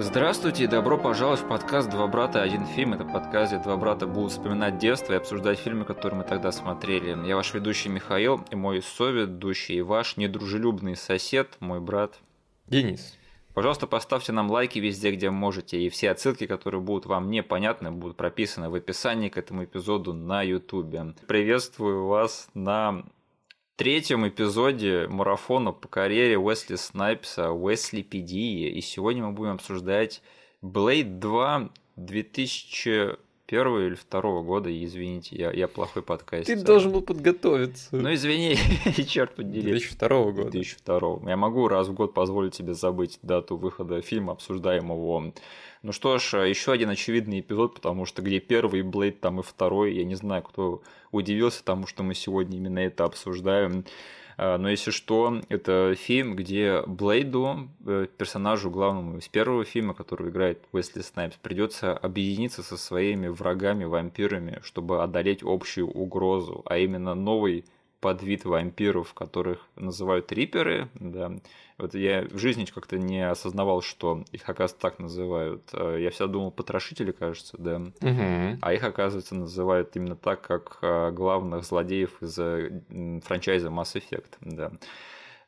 Здравствуйте и добро пожаловать в подкаст «Два брата. Один фильм». Это подкаст, где два брата будут вспоминать детство и обсуждать фильмы, которые мы тогда смотрели. Я ваш ведущий Михаил и мой соведущий и ваш недружелюбный сосед, мой брат Денис. Пожалуйста, поставьте нам лайки везде, где можете, и все отсылки, которые будут вам непонятны, будут прописаны в описании к этому эпизоду на YouTube. Приветствую вас на третьем эпизоде марафона по карьере Уэсли Снайпса Уэсли Педии. И сегодня мы будем обсуждать Blade 2 2001 или второго года, извините, я, я плохой подкастер. Ты должен был подготовиться. Ну извини, черт подери. 2002 года. 2002. Я могу раз в год позволить себе забыть дату выхода фильма, обсуждаемого ну что ж, еще один очевидный эпизод, потому что где первый Блейд, там и второй. Я не знаю, кто удивился тому, что мы сегодня именно это обсуждаем. А, но если что, это фильм, где Блейду, э, персонажу главному из первого фильма, который играет Уэсли Снайпс, придется объединиться со своими врагами-вампирами, чтобы одолеть общую угрозу, а именно новый подвид вампиров, которых называют риперы, да. Вот я в жизни как-то не осознавал, что их, оказывается, так называют. Э, я всегда думал потрошители, кажется, да. Угу. А их, оказывается, называют именно так, как э, главных злодеев из э, франчайза Mass Effect, да.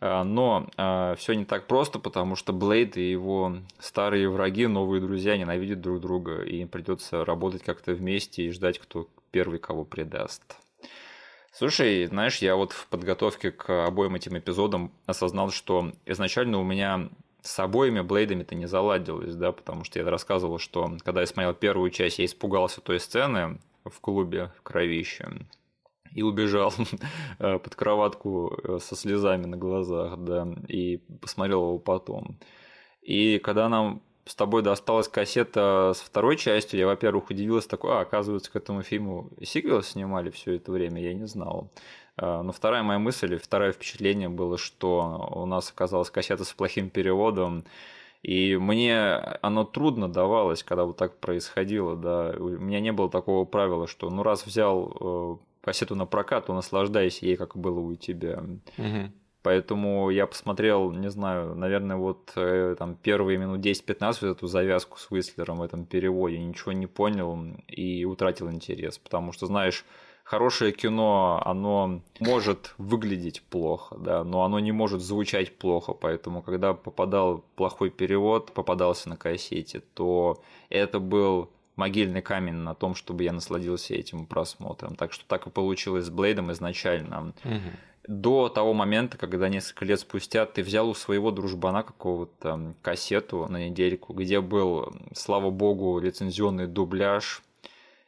Но э, все не так просто, потому что Блейд и его старые враги, новые друзья ненавидят друг друга, и им придется работать как-то вместе и ждать, кто первый кого предаст. Слушай, знаешь, я вот в подготовке к обоим этим эпизодам осознал, что изначально у меня с обоими Блейдами-то не заладилось, да, потому что я рассказывал, что когда я смотрел первую часть, я испугался той сцены в клубе в кровище и убежал э, под кроватку э, со слезами на глазах, да, и посмотрел его потом. И когда нам с тобой досталась кассета с второй частью, я, во-первых, удивился, такой, а, оказывается, к этому фильму сиквел снимали все это время, я не знал. А, но вторая моя мысль, второе впечатление было, что у нас оказалась кассета с плохим переводом, и мне оно трудно давалось, когда вот так происходило, да. У меня не было такого правила, что ну раз взял э, кассету на прокат, то наслаждайся ей, как было у тебя. Угу. Поэтому я посмотрел, не знаю, наверное, вот э, там первые минут 10-15 вот эту завязку с Уистлером в этом переводе, ничего не понял и утратил интерес, потому что, знаешь, хорошее кино, оно может выглядеть плохо, да, но оно не может звучать плохо, поэтому когда попадал плохой перевод, попадался на кассете, то это был могильный камень на том, чтобы я насладился этим просмотром. Так что так и получилось с Блейдом изначально. Угу до того момента, когда несколько лет спустя ты взял у своего дружбана какого-то кассету на недельку, где был, слава богу, лицензионный дубляж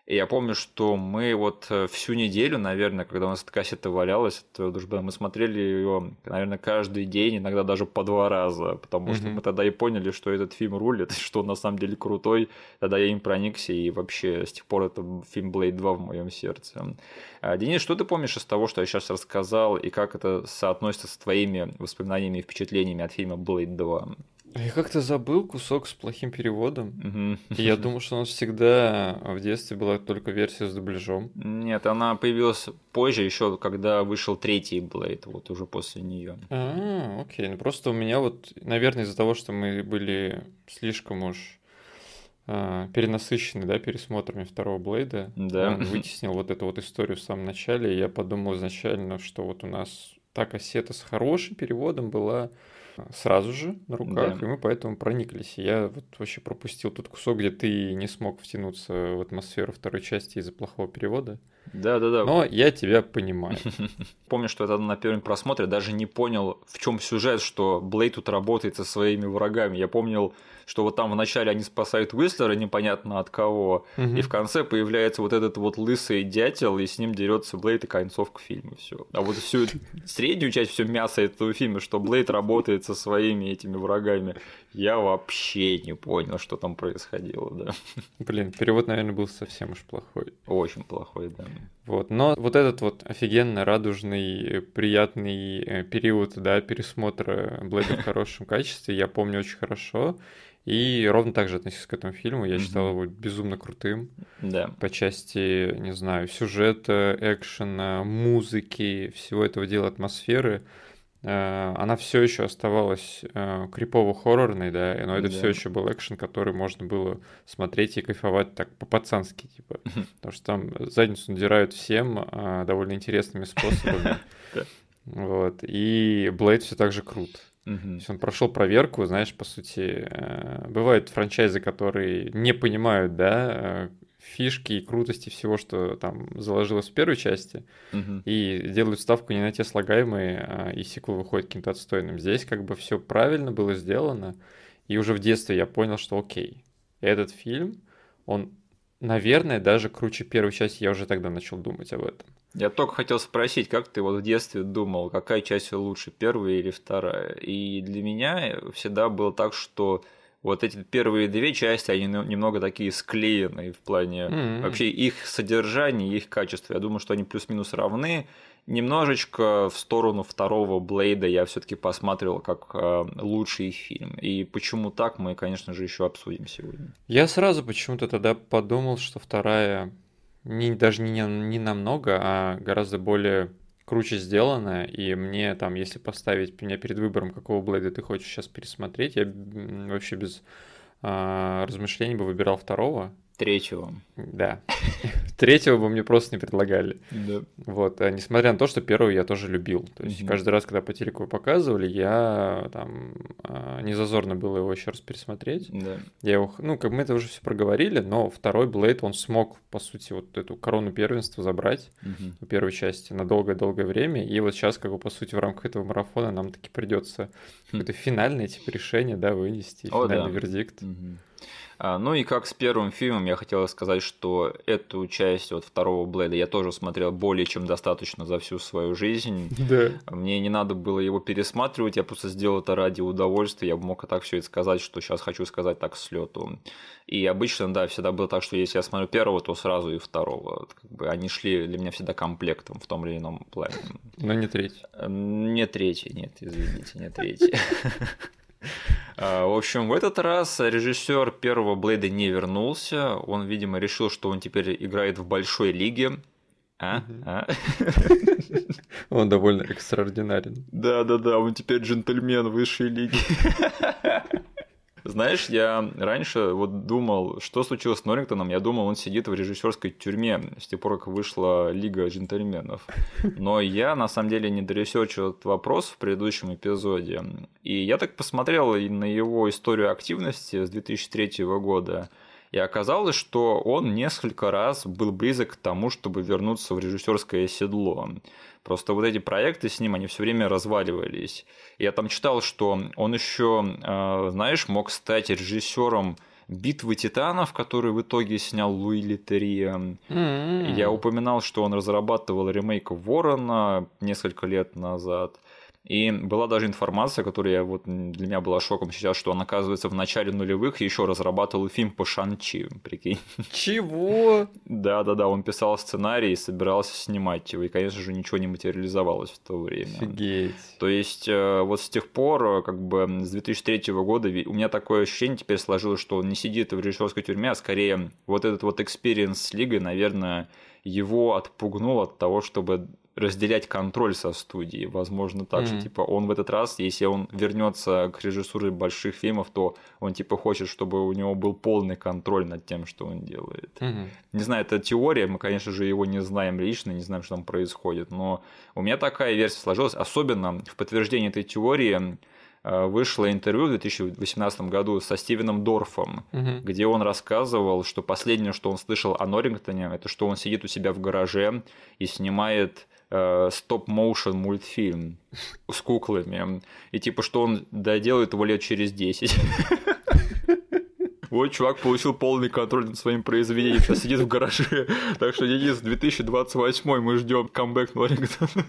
и я помню, что мы вот э, всю неделю, наверное, когда у нас эта кассета валялась, то, дружба, мы смотрели ее, наверное, каждый день, иногда даже по два раза, потому mm-hmm. что мы тогда и поняли, что этот фильм рулит, что он на самом деле крутой. Тогда я им проникся, и вообще с тех пор это фильм Blade 2 в моем сердце. А, Денис, что ты помнишь из того, что я сейчас рассказал, и как это соотносится с твоими воспоминаниями и впечатлениями от фильма Blade 2? Я как-то забыл кусок с плохим переводом. Угу. И я думал, что у нас всегда в детстве была только версия с дубляжом. Нет, она появилась позже, еще когда вышел третий Блейд, вот уже после нее. А, окей. Ну просто у меня вот, наверное, из-за того, что мы были слишком уж а, перенасыщены, да, пересмотрами второго Блейда, да. он вытеснил вот эту вот историю в самом начале, и я подумал изначально, что вот у нас та кассета с хорошим переводом была сразу же на руках, да. и мы поэтому прониклись. я вот вообще пропустил тот кусок, где ты не смог втянуться в атмосферу второй части из-за плохого перевода. Да, да, да. Но я тебя понимаю. Помню, что это на первом просмотре даже не понял, в чем сюжет, что Блейд тут работает со своими врагами. Я помнил, что вот там вначале они спасают Уистлера непонятно от кого, угу. и в конце появляется вот этот вот лысый дятел, и с ним дерется Блейд и концовка фильма. Все. А вот всю среднюю часть, все мясо этого фильма, что Блейд работает со своими этими врагами, я вообще не понял, что там происходило, да. Блин, перевод, наверное, был совсем уж плохой. Очень плохой, да. Вот, но вот этот вот офигенно радужный, приятный э, период, да, пересмотра Блэда в хорошем качестве, я помню очень хорошо. И ровно так же относился к этому фильму. Я считал его безумно крутым. Да. По части, не знаю, сюжета, экшена, музыки, всего этого дела, атмосферы. Э, она все еще оставалась э, крипово-хоррорной, да, но это да. все еще был экшен, который можно было смотреть и кайфовать так по-пацански, типа. Потому что там задницу надирают всем э, довольно интересными способами. Вот. И Блейд все так же крут. Угу. То есть он прошел проверку, знаешь, по сути, э, бывают франчайзы, которые не понимают, да, фишки и крутости всего, что там заложилось в первой части, угу. и делают ставку не на те слагаемые, а, и сиквел выходит каким-то отстойным. Здесь как бы все правильно было сделано, и уже в детстве я понял, что окей, этот фильм, он, наверное, даже круче первой части, я уже тогда начал думать об этом. Я только хотел спросить, как ты вот в детстве думал, какая часть лучше, первая или вторая? И для меня всегда было так, что вот эти первые две части, они немного такие склеенные в плане mm-hmm. вообще их содержания, их качества. Я думаю, что они плюс-минус равны. Немножечко в сторону второго Блейда я все-таки посмотрел как э, лучший фильм. И почему так, мы, конечно же, еще обсудим сегодня. Я сразу почему-то тогда подумал, что вторая не, даже не, не намного, а гораздо более круче сделано, и мне там, если поставить меня перед выбором, какого Блейда ты хочешь сейчас пересмотреть, я вообще без а, размышлений бы выбирал второго, Третьего. Да. Третьего бы мне просто не предлагали. Да. Вот, а несмотря на то, что первый я тоже любил. То есть угу. каждый раз, когда по телеку показывали, я там а, не зазорно было его еще раз пересмотреть. Да. Я его, ну, как мы это уже все проговорили, но второй Блейд, он смог, по сути, вот эту корону первенства забрать угу. в первой части на долгое-долгое время. И вот сейчас, как бы, по сути, в рамках этого марафона нам таки придется хм. какое-то финальное типа решение, да, вынести, О, финальный да. вердикт. Угу. А, ну и как с первым фильмом, я хотел сказать, что эту часть вот второго Блэда я тоже смотрел более чем достаточно за всю свою жизнь. Да. Мне не надо было его пересматривать, я просто сделал это ради удовольствия. Я мог и так все это сказать, что сейчас хочу сказать так с лету. И обычно, да, всегда было так, что если я смотрю первого, то сразу и второго. Как бы они шли для меня всегда комплектом в том или ином плане. Но не третий. Не третий, нет, извините, не третий. А, в общем, в этот раз режиссер первого Блейда не вернулся. Он, видимо, решил, что он теперь играет в большой лиге. А? а? Он довольно экстраординарен. Да, да, да, он теперь джентльмен высшей лиги. Знаешь, я раньше вот думал, что случилось с Норрингтоном, я думал, он сидит в режиссерской тюрьме с тех пор, как вышла Лига джентльменов. Но я, на самом деле, не доресечил этот вопрос в предыдущем эпизоде. И я так посмотрел на его историю активности с 2003 года. И оказалось, что он несколько раз был близок к тому, чтобы вернуться в режиссерское седло. Просто вот эти проекты с ним, они все время разваливались. Я там читал, что он еще, э, знаешь, мог стать режиссером битвы титанов, который в итоге снял Луи Литерия. Mm-hmm. Я упоминал, что он разрабатывал ремейк Ворона несколько лет назад. И была даже информация, которая вот для меня была шоком сейчас, что он, оказывается, в начале нулевых еще разрабатывал фильм по Шан-Чи, прикинь. Чего? Да-да-да, он писал сценарий и собирался снимать его, и, конечно же, ничего не материализовалось в то время. Офигеть. То есть, э, вот с тех пор, э, как бы, с 2003 года у меня такое ощущение теперь сложилось, что он не сидит в режиссерской тюрьме, а скорее вот этот вот experience с Лигой, наверное, его отпугнул от того, чтобы разделять контроль со студией. Возможно, так mm-hmm. же, типа, он в этот раз, если он вернется к режиссуре больших фильмов, то он, типа, хочет, чтобы у него был полный контроль над тем, что он делает. Mm-hmm. Не знаю, это теория, мы, конечно же, его не знаем лично, не знаем, что там происходит, но у меня такая версия сложилась, особенно в подтверждение этой теории э, вышло интервью в 2018 году со Стивеном Дорфом, угу. где он рассказывал, что последнее, что он слышал о Норрингтоне, это что он сидит у себя в гараже и снимает стоп-моушен мультфильм с куклами. И типа, что он доделает его лет через 10. Вот чувак получил полный контроль над своим произведением, сейчас сидит в гараже. Так что, Денис, 2028 мы ждем камбэк Норрингтона.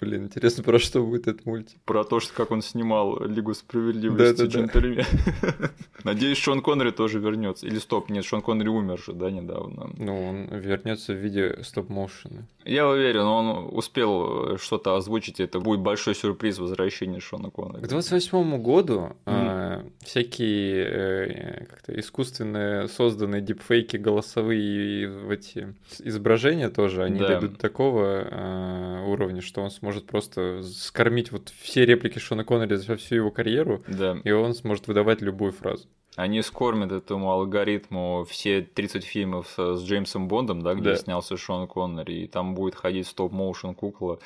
Блин, интересно, про что будет этот мультик? Про то, что как он снимал Лигу справедливости да, джентльмен. Надеюсь, Шон Коннери тоже вернется. Или стоп, нет, Шон Коннери умер же, да, недавно. Ну, он вернется в виде стоп-моушена. Я уверен, он успел что-то озвучить. Это будет большой сюрприз возвращения Шона Коннери. К 28 году mm. это всякие э, как-то искусственно созданные дипфейки голосовые и эти изображения тоже, они да. дойдут до такого э, уровня, что он сможет просто скормить вот все реплики Шона Коннери за всю его карьеру, да. и он сможет выдавать любую фразу. Они скормят этому алгоритму все 30 фильмов с Джеймсом Бондом, да, где да. снялся Шон Коннери, и там будет ходить стоп-моушен кукла,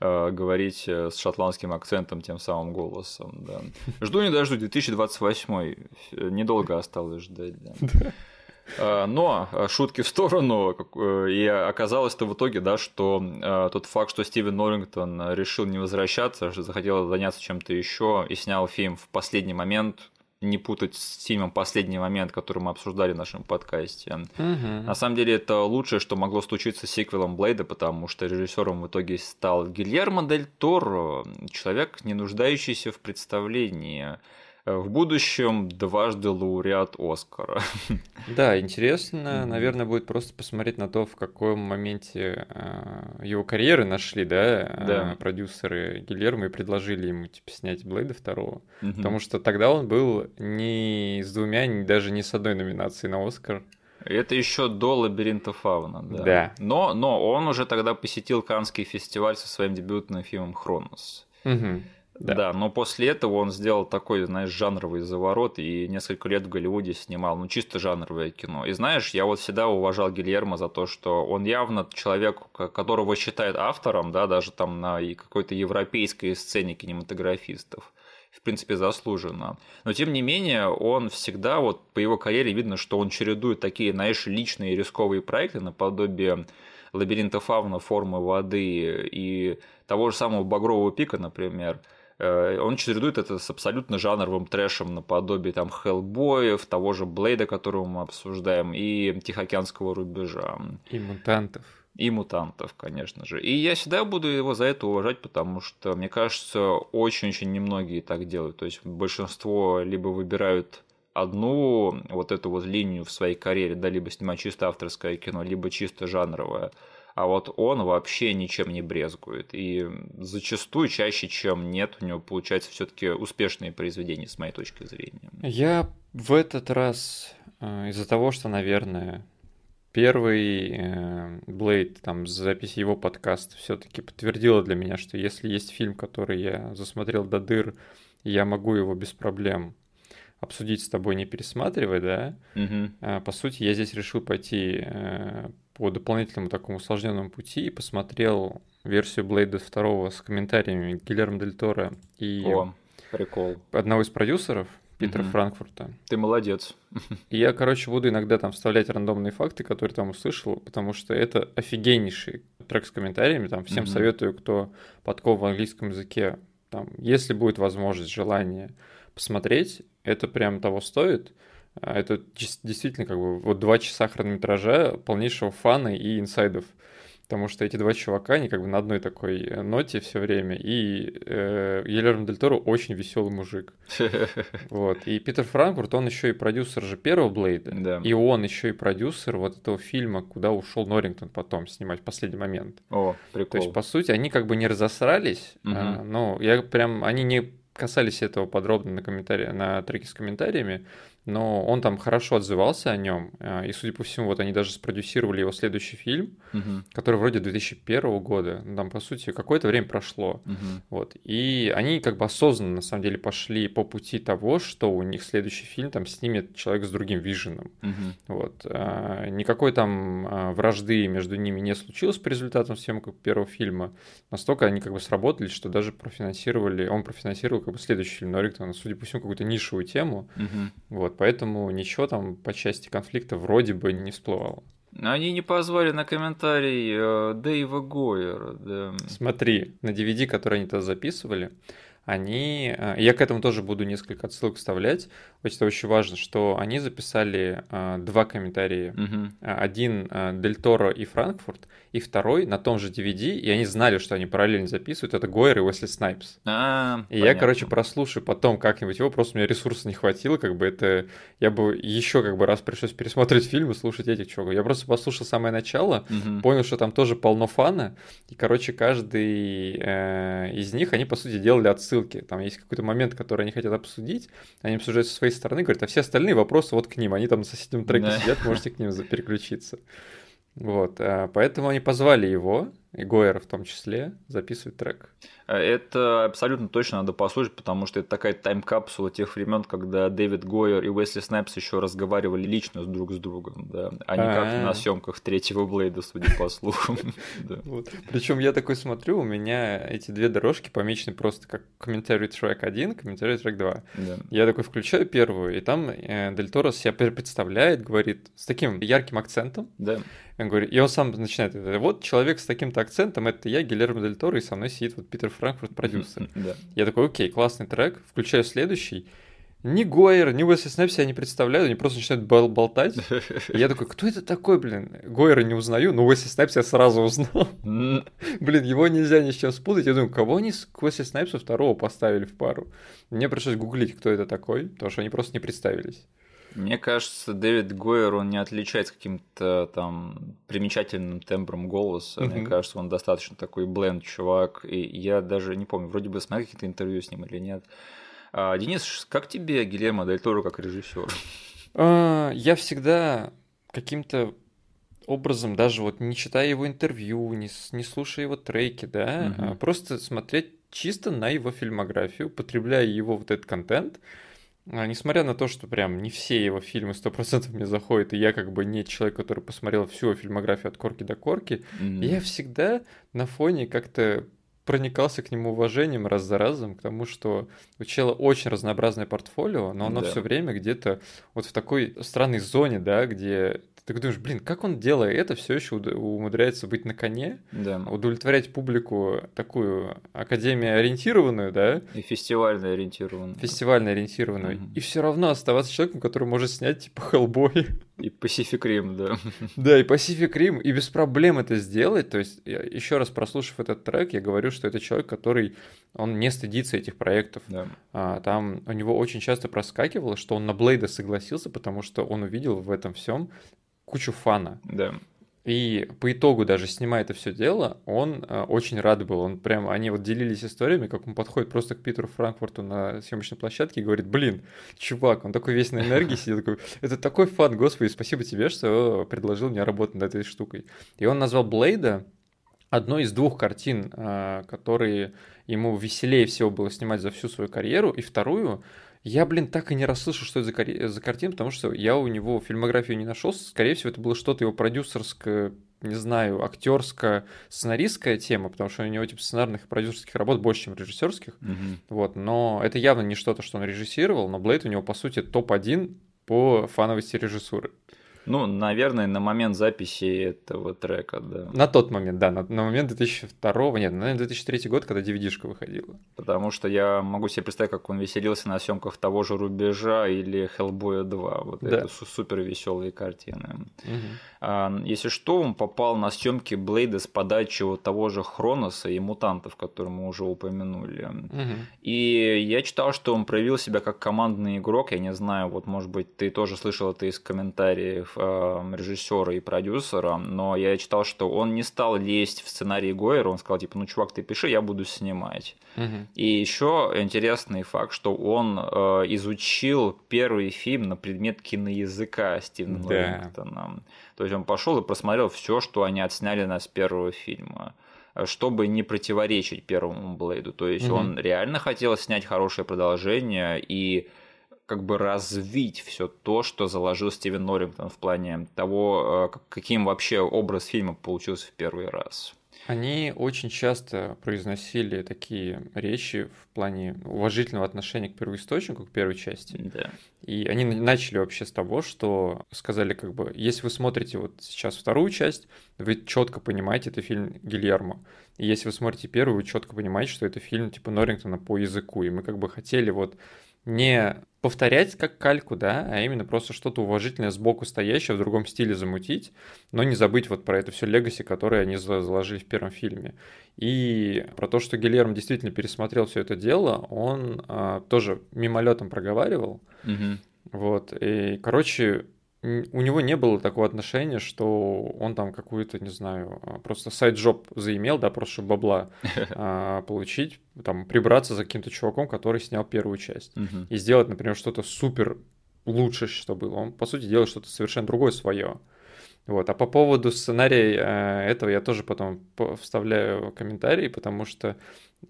э, говорить э, с шотландским акцентом тем самым голосом. Да. Жду не дожду, 2028, недолго осталось ждать. Да. Э, но э, шутки в сторону, и оказалось-то в итоге, да, что тот факт, что Стивен Норрингтон решил не возвращаться, захотел заняться чем-то еще и снял фильм в последний момент, не путать с фильмом «Последний момент», который мы обсуждали в нашем подкасте. Угу. На самом деле это лучшее, что могло случиться с сиквелом Блейда, потому что режиссером в итоге стал Гильермо Дель Торо, человек, не нуждающийся в представлении в будущем дважды лауреат Оскара. Да, интересно, наверное, будет просто посмотреть на то, в каком моменте э, его карьеры нашли, да, да. Э, продюсеры Гильермо и предложили ему типа снять Блейда второго, угу. потому что тогда он был ни с двумя, ни даже не с одной номинацией на Оскар. Это еще до лабиринта фауна, да. да. Но, но он уже тогда посетил Каннский фестиваль со своим дебютным фильмом Хронос. Угу. Да. да, но после этого он сделал такой, знаешь, жанровый заворот и несколько лет в Голливуде снимал, ну, чисто жанровое кино. И знаешь, я вот всегда уважал Гильермо за то, что он явно человек, которого считает автором, да, даже там на какой-то европейской сцене кинематографистов в принципе, заслуженно. Но, тем не менее, он всегда, вот по его карьере видно, что он чередует такие, знаешь, личные рисковые проекты наподобие лабиринта фауна, формы воды и того же самого Багрового пика, например – он чередует это с абсолютно жанровым трэшем наподобие там Хеллбоев, того же Блейда, которого мы обсуждаем, и Тихоокеанского рубежа. И мутантов. И мутантов, конечно же. И я всегда буду его за это уважать, потому что, мне кажется, очень-очень немногие так делают. То есть большинство либо выбирают одну вот эту вот линию в своей карьере, да, либо снимать чисто авторское кино, либо чисто жанровое а вот он вообще ничем не брезгует. И зачастую, чаще, чем нет, у него получается все-таки успешные произведения, с моей точки зрения. Я в этот раз э, из-за того, что, наверное, первый Блейд, э, там, запись его подкаста все-таки подтвердила для меня, что если есть фильм, который я засмотрел до дыр, я могу его без проблем обсудить с тобой, не пересматривая, да, угу. по сути, я здесь решил пойти э, по дополнительному такому усложненному пути и посмотрел версию Блейда 2 с комментариями Гильермо Дель Торо и О, прикол. одного из продюсеров, Питера угу. Франкфурта. Ты молодец. И я, короче, буду иногда там вставлять рандомные факты, которые там услышал, потому что это офигеннейший трек с комментариями. Там всем угу. советую, кто подков в английском языке, там, если будет возможность, желание посмотреть, это прям того стоит. А это действительно как бы вот два часа хронометража полнейшего фана и инсайдов. Потому что эти два чувака, они как бы на одной такой э, ноте все время. И э, Елерн Дель Торо очень веселый мужик. Вот. И Питер Франкфурт, он еще и продюсер же первого Блейда. Да. И он еще и продюсер вот этого фильма, куда ушел Норрингтон потом снимать в последний момент. О, прикол. То есть, по сути, они как бы не разосрались, угу. а, но я прям, они не касались этого подробно на комментарии, на треке с комментариями, но он там хорошо отзывался о нем, а, и, судя по всему, вот они даже спродюсировали его следующий фильм, угу. который вроде 2001 года, ну, там, по сути, какое-то время прошло, угу. вот, и они как бы осознанно, на самом деле, пошли по пути того, что у них следующий фильм там снимет человек с другим виженом, угу. вот, а, никакой там а, вражды между ними не случилось по результатам съемок первого фильма, настолько они как бы сработали, что даже профинансировали, он профинансировал как бы следующий фильм Норрингтона, судя по всему, какую-то нишевую тему, угу. вот, поэтому ничего там по части конфликта вроде бы не всплывало. Они не позвали на комментарий э, Дэйва Гойера. Да. Смотри, на DVD, который они тогда записывали, они... Э, я к этому тоже буду несколько отсылок вставлять. Это очень важно, что они записали э, два комментария. Угу. Один Дель Торо и Франкфурт, и второй на том же DVD, и они знали, что они параллельно записывают. Это Гойер и Уэсли Снайпс. А, и понятно. я, короче, прослушаю потом как-нибудь его, просто у меня ресурсов не хватило, как бы это... Я бы еще как бы раз пришлось пересмотреть фильм и слушать этих чуваков. Я просто послушал самое начало, угу. понял, что там тоже полно фана, и, короче, каждый э, из них, они, по сути, делали отсылки. Там есть какой-то момент, который они хотят обсудить, они обсуждают со своей стороны, говорят, а все остальные вопросы вот к ним, они там на соседнем треке да. сидят, можете к ним переключиться. Вот, а, поэтому они позвали его, и Гойера в том числе, записывать трек. Это абсолютно точно надо послушать, потому что это такая тайм-капсула тех времен, когда Дэвид Гойер и Уэсли Снайпс еще разговаривали лично друг с другом, да, а не как на съемках третьего Блейда, судя по слухам. Причем я такой смотрю, у меня эти две дорожки помечены просто как комментарий трек 1, комментарий трек 2. Я такой включаю первую, и там э, Дель Торо себя представляет, говорит с таким ярким акцентом. Да. Он говорит, и он сам начинает. Вот человек с таким-то акцентом, это я, Гильермо Дель Торо, и со мной сидит вот Питер Франкфурт, продюсер. Да. Я такой, окей, классный трек, включаю следующий. Ни Гойер, ни Уэсли Снайпс себя не представляют, они просто начинают бол болтать. И я такой, кто это такой, блин? Гойера не узнаю, но Уэсли Снайпс я сразу узнал. блин, его нельзя ни с чем спутать. Я думаю, кого они с Уэсли Снайпса второго поставили в пару? Мне пришлось гуглить, кто это такой, потому что они просто не представились. Мне кажется, Дэвид Гойер, он не отличается каким-то там примечательным тембром голоса. Mm-hmm. Мне кажется, он достаточно такой бленд чувак. И я даже не помню, вроде бы смотрел какие-то интервью с ним или нет. А, Денис, как тебе Гильермо Дель Торо как режиссер? А, я всегда каким-то образом, даже вот не читая его интервью, не, не слушая его треки, да, mm-hmm. просто смотреть чисто на его фильмографию, потребляя его вот этот контент, а, несмотря на то, что прям не все его фильмы 100% мне заходят, и я как бы не человек, который посмотрел всю фильмографию от корки до корки, mm-hmm. я всегда на фоне как-то проникался к нему уважением раз за разом, к тому, что у чела очень разнообразное портфолио, но оно да. все время где-то вот в такой странной зоне, да, где ты думаешь, блин, как он делает это, все еще умудряется быть на коне, да. удовлетворять публику такую академию ориентированную, да? И фестивально ориентированную. Фестивально ориентированную. Угу. И все равно оставаться человеком, который может снять типа Хеллбой. И Pacific Rim, да. Да, и Pacific Rim, и без проблем это сделать. То есть, еще раз прослушав этот трек, я говорю, что это человек, который, он не стыдится этих проектов. Да. А, там у него очень часто проскакивало, что он на Блейда согласился, потому что он увидел в этом всем кучу фана. Да. И по итогу даже снимая это все дело, он э, очень рад был. Он прям, они вот делились историями, как он подходит просто к Питеру Франкфурту на съемочной площадке и говорит, блин, чувак, он такой весь на энергии сидит, такой, это такой фан, господи, спасибо тебе, что предложил мне работать над этой штукой. И он назвал Блейда одной из двух картин, э, которые ему веселее всего было снимать за всю свою карьеру, и вторую я, блин, так и не расслышал, что это за, кар... за картина, потому что я у него фильмографию не нашел. Скорее всего, это было что-то его продюсерское, не знаю, актерская, сценаристская тема, потому что у него типа сценарных и продюсерских работ больше, чем режиссерских. Mm-hmm. Вот, но это явно не что-то, что он режиссировал, но Блейд у него, по сути, топ-1 по фановости режиссуры. Ну, наверное, на момент записи этого трека, да. На тот момент, да, на, на момент 2002, нет, наверное, 2003 год, когда DVD-шка выходила. Потому что я могу себе представить, как он веселился на съемках того же Рубежа или Хеллбоя 2. Вот да. это супер веселые картины. Угу. А, если что, он попал на съемки Блейда с подачи вот того же Хроноса и Мутантов, которые мы уже упомянули. Угу. И я читал, что он проявил себя как командный игрок. Я не знаю, вот может быть, ты тоже слышал это из комментариев режиссера и продюсера, но я читал, что он не стал лезть в сценарий Гойера, он сказал, типа, ну, чувак, ты пиши, я буду снимать. Угу. И еще интересный факт, что он э, изучил первый фильм на предмет киноязыка Стивена да. Лэнгтона. То есть он пошел и просмотрел все, что они отсняли нас с первого фильма чтобы не противоречить первому Блейду. То есть угу. он реально хотел снять хорошее продолжение и как бы развить все то, что заложил Стивен Норрингтон в плане того, э, каким вообще образ фильма получился в первый раз. Они очень часто произносили такие речи в плане уважительного отношения к первоисточнику, к первой части. Да. И они начали вообще с того, что сказали, как бы, если вы смотрите вот сейчас вторую часть, вы четко понимаете, это фильм Гильермо. И если вы смотрите первую, вы четко понимаете, что это фильм типа Норрингтона по языку. И мы как бы хотели вот не повторять как кальку, да, а именно просто что-то уважительное сбоку стоящее в другом стиле замутить, но не забыть вот про это все легаси, которое они заложили в первом фильме. И про то, что Гильермо действительно пересмотрел все это дело, он а, тоже мимолетом проговаривал. Угу. Вот, и, короче, у него не было такого отношения, что он там какую-то, не знаю, а, просто сайт-жоп заимел, да, просто чтобы бабла а, получить, там, прибраться за каким-то чуваком, который снял первую часть. И сделать, например, что-то супер лучше, что было. Он, по сути, делает что-то совершенно другое свое. Вот. А по поводу сценария э, этого я тоже потом вставляю комментарии, потому что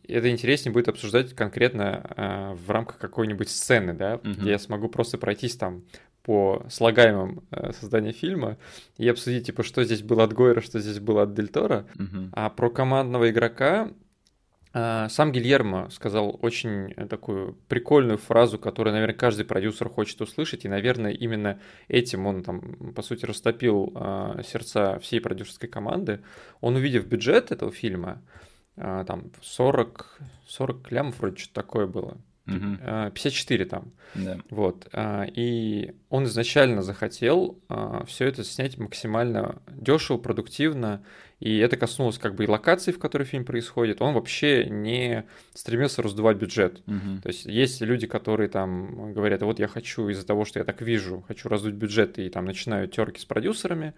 это интереснее будет обсуждать конкретно э, в рамках какой-нибудь сцены, да, uh-huh. где я смогу просто пройтись там по слагаемым э, создания фильма и обсудить, типа, что здесь было от Гойра, что здесь было от Дель Торо. Uh-huh. А про командного игрока э, сам Гильермо сказал очень такую прикольную фразу, которую, наверное, каждый продюсер хочет услышать, и, наверное, именно этим он там, по сути, растопил э, сердца всей продюсерской команды. Он, увидев бюджет этого фильма, э, там 40, 40 лямов вроде что-то такое было, Угу. 54 там. Да. Вот. И он изначально захотел а, все это снять максимально дешево, продуктивно, и это коснулось как бы и локации, в которой фильм происходит. Он вообще не стремился раздувать бюджет. Угу. То есть есть люди, которые там говорят, вот я хочу из-за того, что я так вижу, хочу раздуть бюджет, и там начинают терки с продюсерами.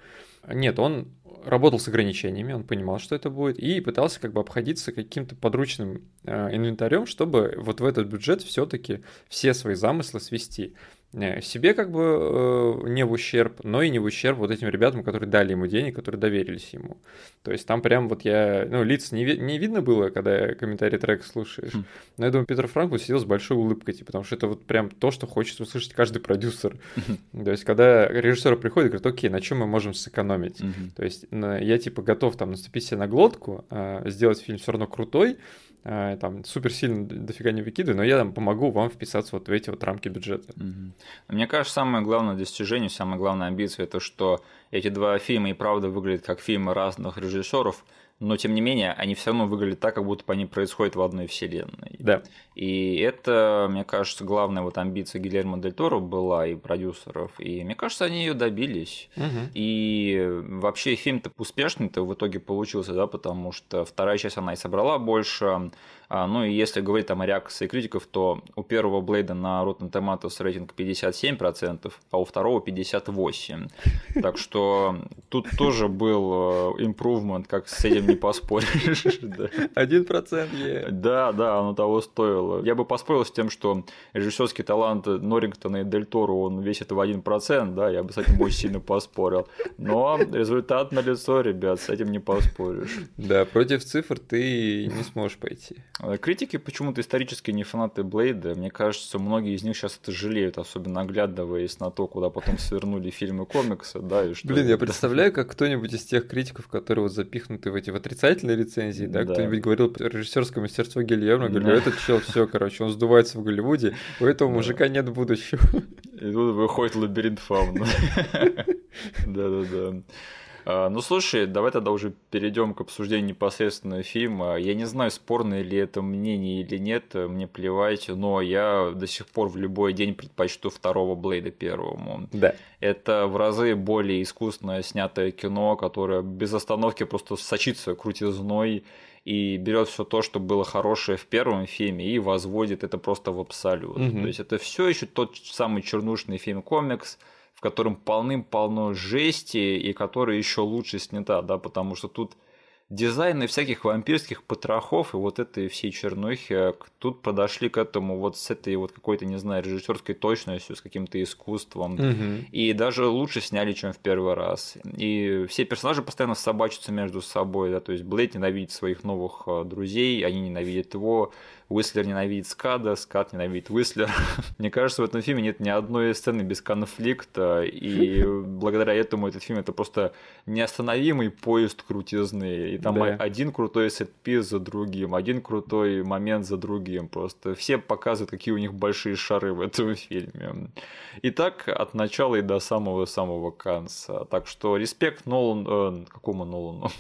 Нет, он работал с ограничениями, он понимал, что это будет, и пытался как бы обходиться каким-то подручным э, инвентарем, чтобы вот в этот бюджет все-таки все свои замыслы свести. Э, себе как бы э, не в ущерб, но и не в ущерб вот этим ребятам, которые дали ему денег, которые доверились ему. То есть там прям вот я, ну, лиц не, не видно было, когда комментарий трека слушаешь. Хм. Но я думаю, Питер Франкл сидел с большой улыбкой, типа, потому что это вот прям то, что хочет услышать каждый продюсер. То есть когда режиссер приходит и говорит, окей, на чем мы можем сэкономить? То есть я типа готов там наступить себе на глотку, а сделать фильм все равно крутой, там супер сильно дофига не выкидываю, но я там помогу вам вписаться вот в эти вот рамки бюджета. Угу. Мне кажется, самое главное достижение, самая главная амбиция, это что эти два фильма и правда выглядят как фильмы разных режиссеров, но тем не менее они все равно выглядят так, как будто они происходят в одной вселенной. Да. И это, мне кажется, главная вот амбиция Гильермо Дель Торо была и продюсеров, и мне кажется, они ее добились. Угу. И вообще фильм-то успешный-то в итоге получился, да, потому что вторая часть она и собрала больше, а, ну и если говорить там о реакции критиков, то у первого Блейда на Rotten Tomatoes рейтинг 57%, а у второго 58%. Так что тут тоже был импровмент, как с этим не поспоришь. Один процент Да, да, оно того стоило. Я бы поспорил с тем, что режиссерский талант Норрингтона и Дель Торо, он весит в 1%, да, я бы с этим очень сильно поспорил. Но результат на лицо, ребят, с этим не поспоришь. Да, против цифр ты не сможешь пойти. Критики почему-то исторически не фанаты Блейда. Мне кажется, многие из них сейчас это жалеют, особенно оглядываясь на то, куда потом свернули фильмы комиксы, да, и что... Блин, я представляю, как кто-нибудь из тех критиков, которые вот запихнуты в эти в отрицательные рецензии, да, да. кто-нибудь говорил режиссерское мастерство Гильермо, говорил, да. этот чел, все, короче, он сдувается в Голливуде, у этого мужика нет будущего. И тут выходит лабиринт фауна. Да-да-да. А, ну слушай, давай тогда уже перейдем к обсуждению непосредственно фильма. Я не знаю, спорное ли это мнение или нет, мне плевать, но я до сих пор в любой день предпочту второго Блейда первому. Да. Это в разы более искусно снятое кино, которое без остановки просто сочится крутизной и берет все то, что было хорошее в первом фильме, и возводит это просто в абсолют. Угу. То есть это все еще тот самый чернушный фильм комикс, в котором полным-полно жести и которая еще лучше снята, да, потому что тут дизайны всяких вампирских потрохов и вот этой всей чернухи тут подошли к этому вот с этой вот какой-то, не знаю, режиссерской точностью, с каким-то искусством. Угу. И даже лучше сняли, чем в первый раз. И все персонажи постоянно собачатся между собой, да, то есть Блейд ненавидит своих новых э, друзей, они ненавидят его, Уислер ненавидит Скада, Скад ненавидит Уислер. Мне кажется, в этом фильме нет ни одной сцены без конфликта, и благодаря этому этот фильм это просто неостановимый поезд крутизны. И там да. один крутой сетпис за другим, один крутой момент за другим. Просто все показывают, какие у них большие шары в этом фильме. И так от начала и до самого-самого конца. Так что респект Нолан... Э, какому Нолану?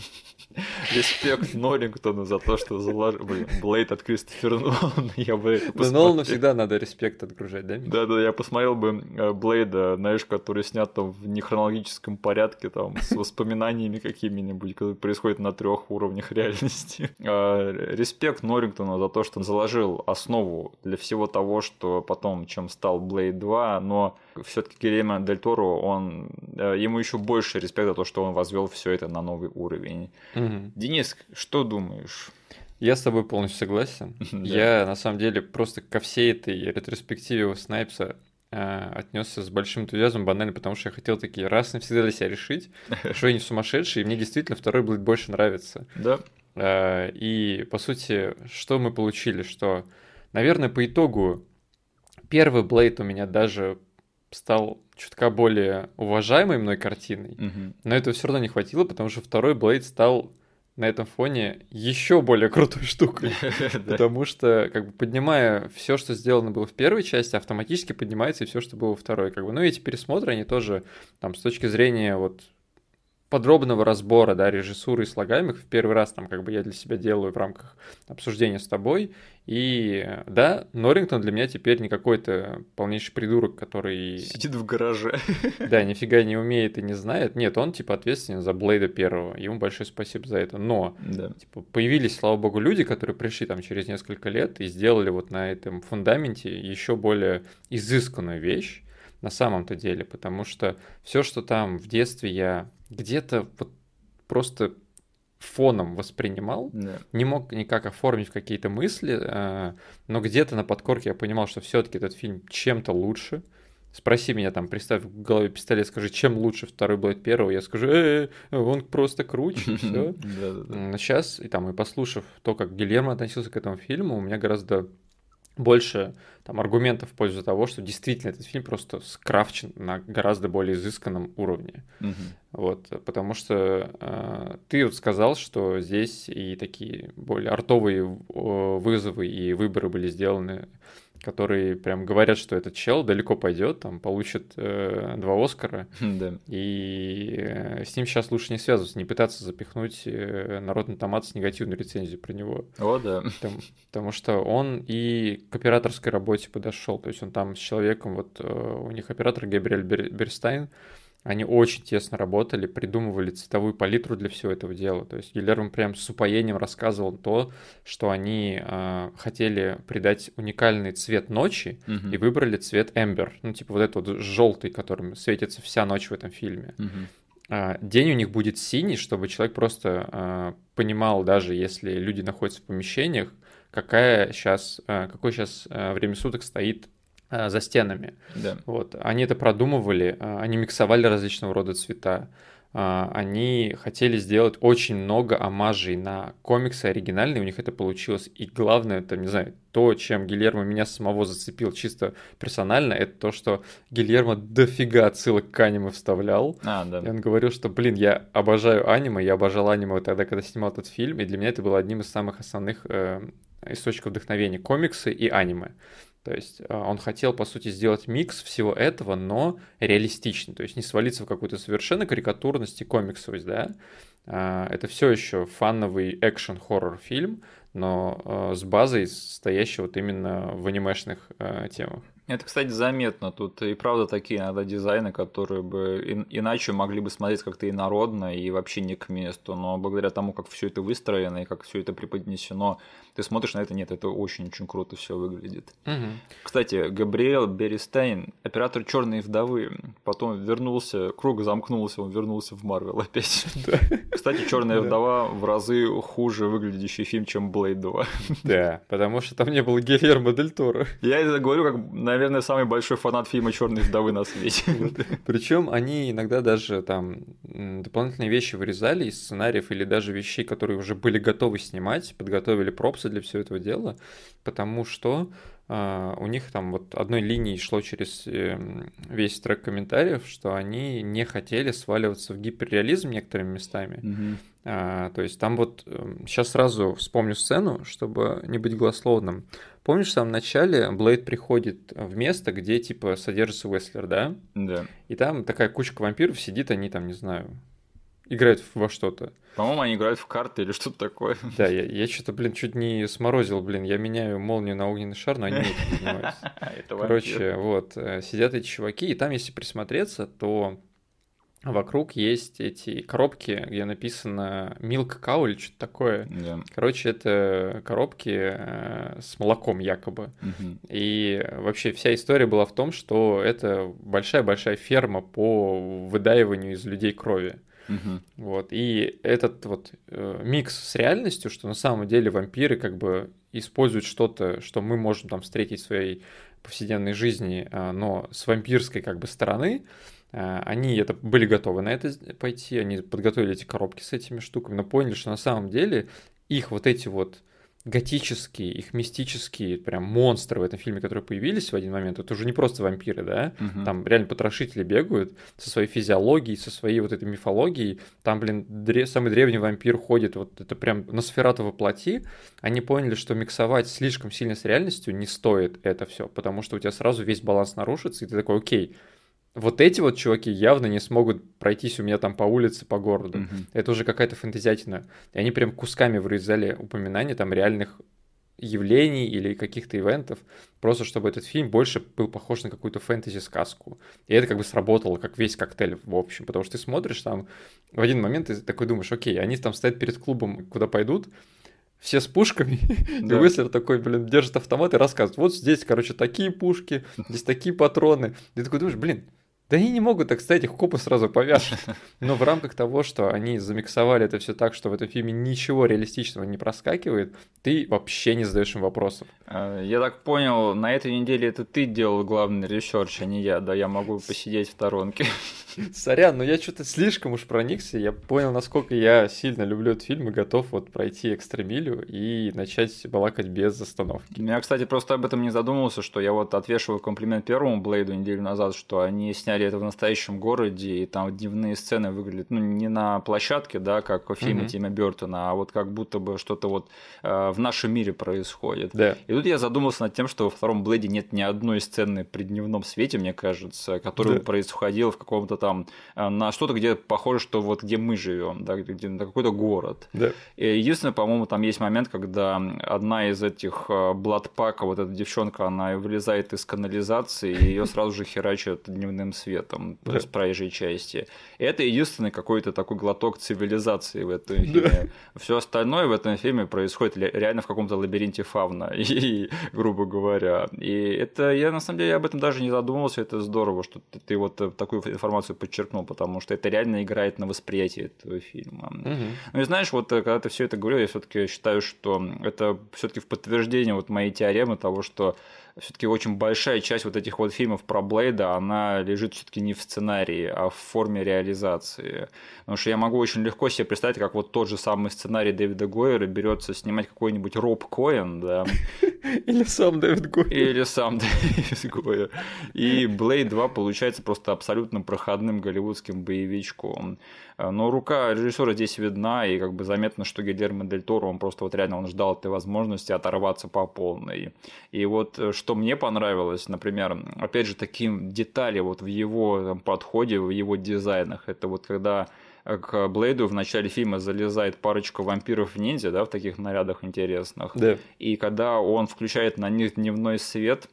респект Ноллингтону за то, что заложил... Блин, Блейд от Кристофера Нолана, я бы посмотрел. Нолану всегда надо респект отгружать, да? Да-да, я посмотрел бы э, Блейда, знаешь, который снят там в нехронологическом порядке, там, с воспоминаниями какими-нибудь, когда происходит на трех уровнях реальности. А, респект Норрингтону за то, что он заложил основу для всего того, что потом, чем стал Blade 2, но все-таки Гильермо Дель Торо, он, э, ему еще больше респект за то, что он возвел все это на новый уровень. Угу. Денис, что думаешь? Я с тобой полностью согласен. Я на самом деле просто ко всей этой ретроспективе у Снайпса э, отнесся с большим энтузиазмом, банально, потому что я хотел такие раз навсегда для себя решить, что я не сумасшедший, и мне действительно второй будет больше нравиться. Да. Э, и, по сути, что мы получили? Что, наверное, по итогу первый Блейд у меня даже стал чутка более уважаемой мной картиной, угу. но этого все равно не хватило, потому что второй Блейд стал на этом фоне еще более крутой штукой. Потому что, как бы, поднимая все, что сделано было в первой части, автоматически поднимается и все, что было во второй. Как бы, ну, эти пересмотры, они тоже, там, с точки зрения вот подробного разбора, да, режиссуры и слагаемых в первый раз там как бы я для себя делаю в рамках обсуждения с тобой. И да, Норрингтон для меня теперь не какой-то полнейший придурок, который... Сидит в гараже. Да, нифига не умеет и не знает. Нет, он типа ответственен за Блейда первого. Ему большое спасибо за это. Но да. типа, появились, слава богу, люди, которые пришли там через несколько лет и сделали вот на этом фундаменте еще более изысканную вещь на самом-то деле, потому что все, что там в детстве я где-то вот просто фоном воспринимал, да. не мог никак оформить какие-то мысли, э, но где-то на подкорке я понимал, что все-таки этот фильм чем-то лучше. Спроси меня там, представь в голове пистолет, скажи, чем лучше второй Блэд первого, я скажу, э, он просто круче, все. Сейчас, и там, и послушав то, как Гильермо относился к этому фильму, у меня гораздо больше там, аргументов в пользу того, что действительно этот фильм просто скрафчен на гораздо более изысканном уровне. Угу. Вот, потому что э, ты вот сказал, что здесь и такие более артовые вызовы и выборы были сделаны которые прям говорят, что этот чел далеко пойдет, там получит э, два Оскара, да. и э, с ним сейчас лучше не связываться, не пытаться запихнуть э, народный томат с негативной рецензией про него. О, да. Потому, потому что он и к операторской работе подошел, то есть он там с человеком, вот э, у них оператор Габриэль Бер, Берстайн, они очень тесно работали, придумывали цветовую палитру для всего этого дела. То есть Гильермо прям с упоением рассказывал то, что они э, хотели придать уникальный цвет ночи угу. и выбрали цвет эмбер. Ну, типа вот этот вот желтый, которым светится вся ночь в этом фильме. Угу. Э, день у них будет синий, чтобы человек просто э, понимал, даже если люди находятся в помещениях, какая сейчас, э, какое сейчас время суток стоит за стенами. Да. Вот. Они это продумывали, э, они миксовали различного рода цвета. Э, они хотели сделать очень много омажей на комиксы оригинальные, у них это получилось. И главное, это, не знаю, то, чем Гильермо меня самого зацепил чисто персонально, это то, что Гильермо дофига отсылок к аниме вставлял. А, да. И он говорил, что, блин, я обожаю аниме, я обожал аниме тогда, когда снимал этот фильм, и для меня это было одним из самых основных э, источников вдохновения. Комиксы и аниме. То есть а, он хотел, по сути, сделать микс всего этого, но реалистичный. То есть не свалиться в какую-то совершенно карикатурность и комиксовость, да. А, это все еще фановый экшен-хоррор фильм, но а, с базой, стоящей вот именно в анимешных темах. Это, кстати, заметно. Тут и правда такие иногда дизайны, которые бы иначе могли бы смотреть как-то инородно и вообще не к месту. Но благодаря тому, как все это выстроено и как все это преподнесено, ты смотришь на это, нет, это очень-очень круто все выглядит. Угу. Кстати, Габриэл Берестайн, оператор Черной вдовы, потом вернулся, круг замкнулся, он вернулся в Марвел опять. Кстати, Черная вдова в разы хуже выглядящий фильм, чем Блейд 2. Да, потому что там не было Гильермо Дель Торо. Я это говорю как, наверное, наверное, самый большой фанат фильма Черные вдовы на свете. Причем они иногда даже там дополнительные вещи вырезали из сценариев или даже вещей, которые уже были готовы снимать, подготовили пропсы для всего этого дела, потому что Uh, у них там вот одной линией шло через э, весь трек комментариев, что они не хотели сваливаться в гиперреализм некоторыми местами. Mm-hmm. Uh, то есть там вот сейчас эм, сразу вспомню сцену, чтобы не быть голословным. Помнишь, в самом начале Блейд приходит в место, где, типа, содержится Уэслер, да? Да. И там такая кучка вампиров сидит, они там, не знаю, играют во что-то. По-моему, они играют в карты или что-то такое. Да, я, я что-то, блин, чуть не сморозил, блин. Я меняю молнию на огненный шар, но они не занимаются. Короче, вот, э, сидят эти чуваки, и там, если присмотреться, то вокруг есть эти коробки, где написано Milk Cow или что-то такое. Да. Короче, это коробки э, с молоком якобы. Мгм. И вообще вся история была в том, что это большая-большая ферма по выдаиванию из людей крови. Мгм. Вот. И этот вот э, микс с реальностью, что на самом деле вампиры как бы используют что-то, что мы можем там встретить в своей повседневной жизни, а, но с вампирской как бы стороны, а, они это были готовы на это пойти, они подготовили эти коробки с этими штуками, но поняли, что на самом деле их вот эти вот готические, их мистические прям монстры в этом фильме, которые появились в один момент, это уже не просто вампиры, да, Мгм. там реально потрошители бегают со своей физиологией, со своей вот этой мифологией, там, блин, дре- самый древний вампир ходит, вот это прям Носферату воплоти, они поняли, что миксовать слишком сильно с реальностью не стоит это все, потому что у тебя сразу весь баланс нарушится, и ты такой, окей, вот эти вот чуваки явно не смогут пройтись у меня там по улице, по городу. Мгм. Это уже какая-то фантазиатина. И они прям кусками вырезали упоминания там реальных явлений или каких-то ивентов, просто чтобы этот фильм больше был похож на какую-то фэнтези-сказку. И это как бы сработало, как весь коктейль в общем, потому что ты смотришь там, в один момент ты такой думаешь, окей, они там стоят перед клубом, куда пойдут, все с пушками, и Да. Уэслер такой, блин, держит автомат и рассказывает, вот здесь, короче, такие пушки, здесь такие патроны. Ты такой думаешь, блин, да они не могут так стоять, их копы сразу повяжут. Но в рамках того, что они замиксовали это все так, что в этом фильме ничего реалистичного не проскакивает, ты вообще не задаешь им вопросов. А, Я так понял, на этой неделе это ты делал главный research, а не я, да, я могу посидеть в сторонке. Сорян, но я что-то слишком уж проникся, я понял, насколько я сильно люблю этот фильм и готов вот пройти экстра милю и начать балакать без остановки. Я, кстати, просто об этом не задумывался, что я вот отвешиваю комплимент первому Блейду неделю назад, что они сняли это в настоящем городе, и там дневные сцены выглядят, ну, не на площадке, да, как в фильме Мгм. Тима Бертона, а вот как будто бы что-то вот э, в нашем мире происходит. Да. И тут я задумался над тем, что во втором Блейде нет ни одной сцены при дневном свете, мне кажется, которая Да. происходила в каком-то там э, на что-то, где похоже, что вот где мы живем, да, где, на какой-то город. Да. И единственное, по-моему, там есть момент, когда одна из этих э, бладпака, вот эта девчонка, она вылезает из канализации, и ее сразу же херачат дневным светом Да. с проезжей части. И это единственный какой-то такой глоток цивилизации в этом фильме. Все остальное в этом фильме происходит реально в каком-то лабиринте фавна, и, грубо говоря. И это я на самом деле об этом даже не задумывался. Это здорово, что ты, ты вот э, такую информацию подчеркнул, потому что это реально играет на восприятие этого фильма. Мгм. Ну и знаешь, вот э, когда ты все это говорил, я все-таки считаю, что это все-таки в подтверждение вот моей теоремы того, что все-таки очень большая часть вот этих вот фильмов про Блейда, она лежит все-таки не в сценарии, а в форме реализации. Потому что я могу очень легко себе представить, как вот тот же самый сценарий Дэвида Гойера берется снимать какой-нибудь Роб Коэн, да, Или сам Дэвид Гой. или сам Дэвид Гойер. И Блейд 2 получается просто абсолютно проходным голливудским боевичком. Но рука режиссера здесь видна, и как бы заметно, что Гильермо Дель Торо, он просто вот реально он ждал этой возможности оторваться по полной. И вот э, что мне понравилось, например, опять же, такие детали вот в его там, подходе, в его дизайнах, это вот когда э, к Блейду в начале фильма залезает парочка вампиров-ниндзя, да, в таких нарядах интересных. Да. И когда он включает на них дневной свет,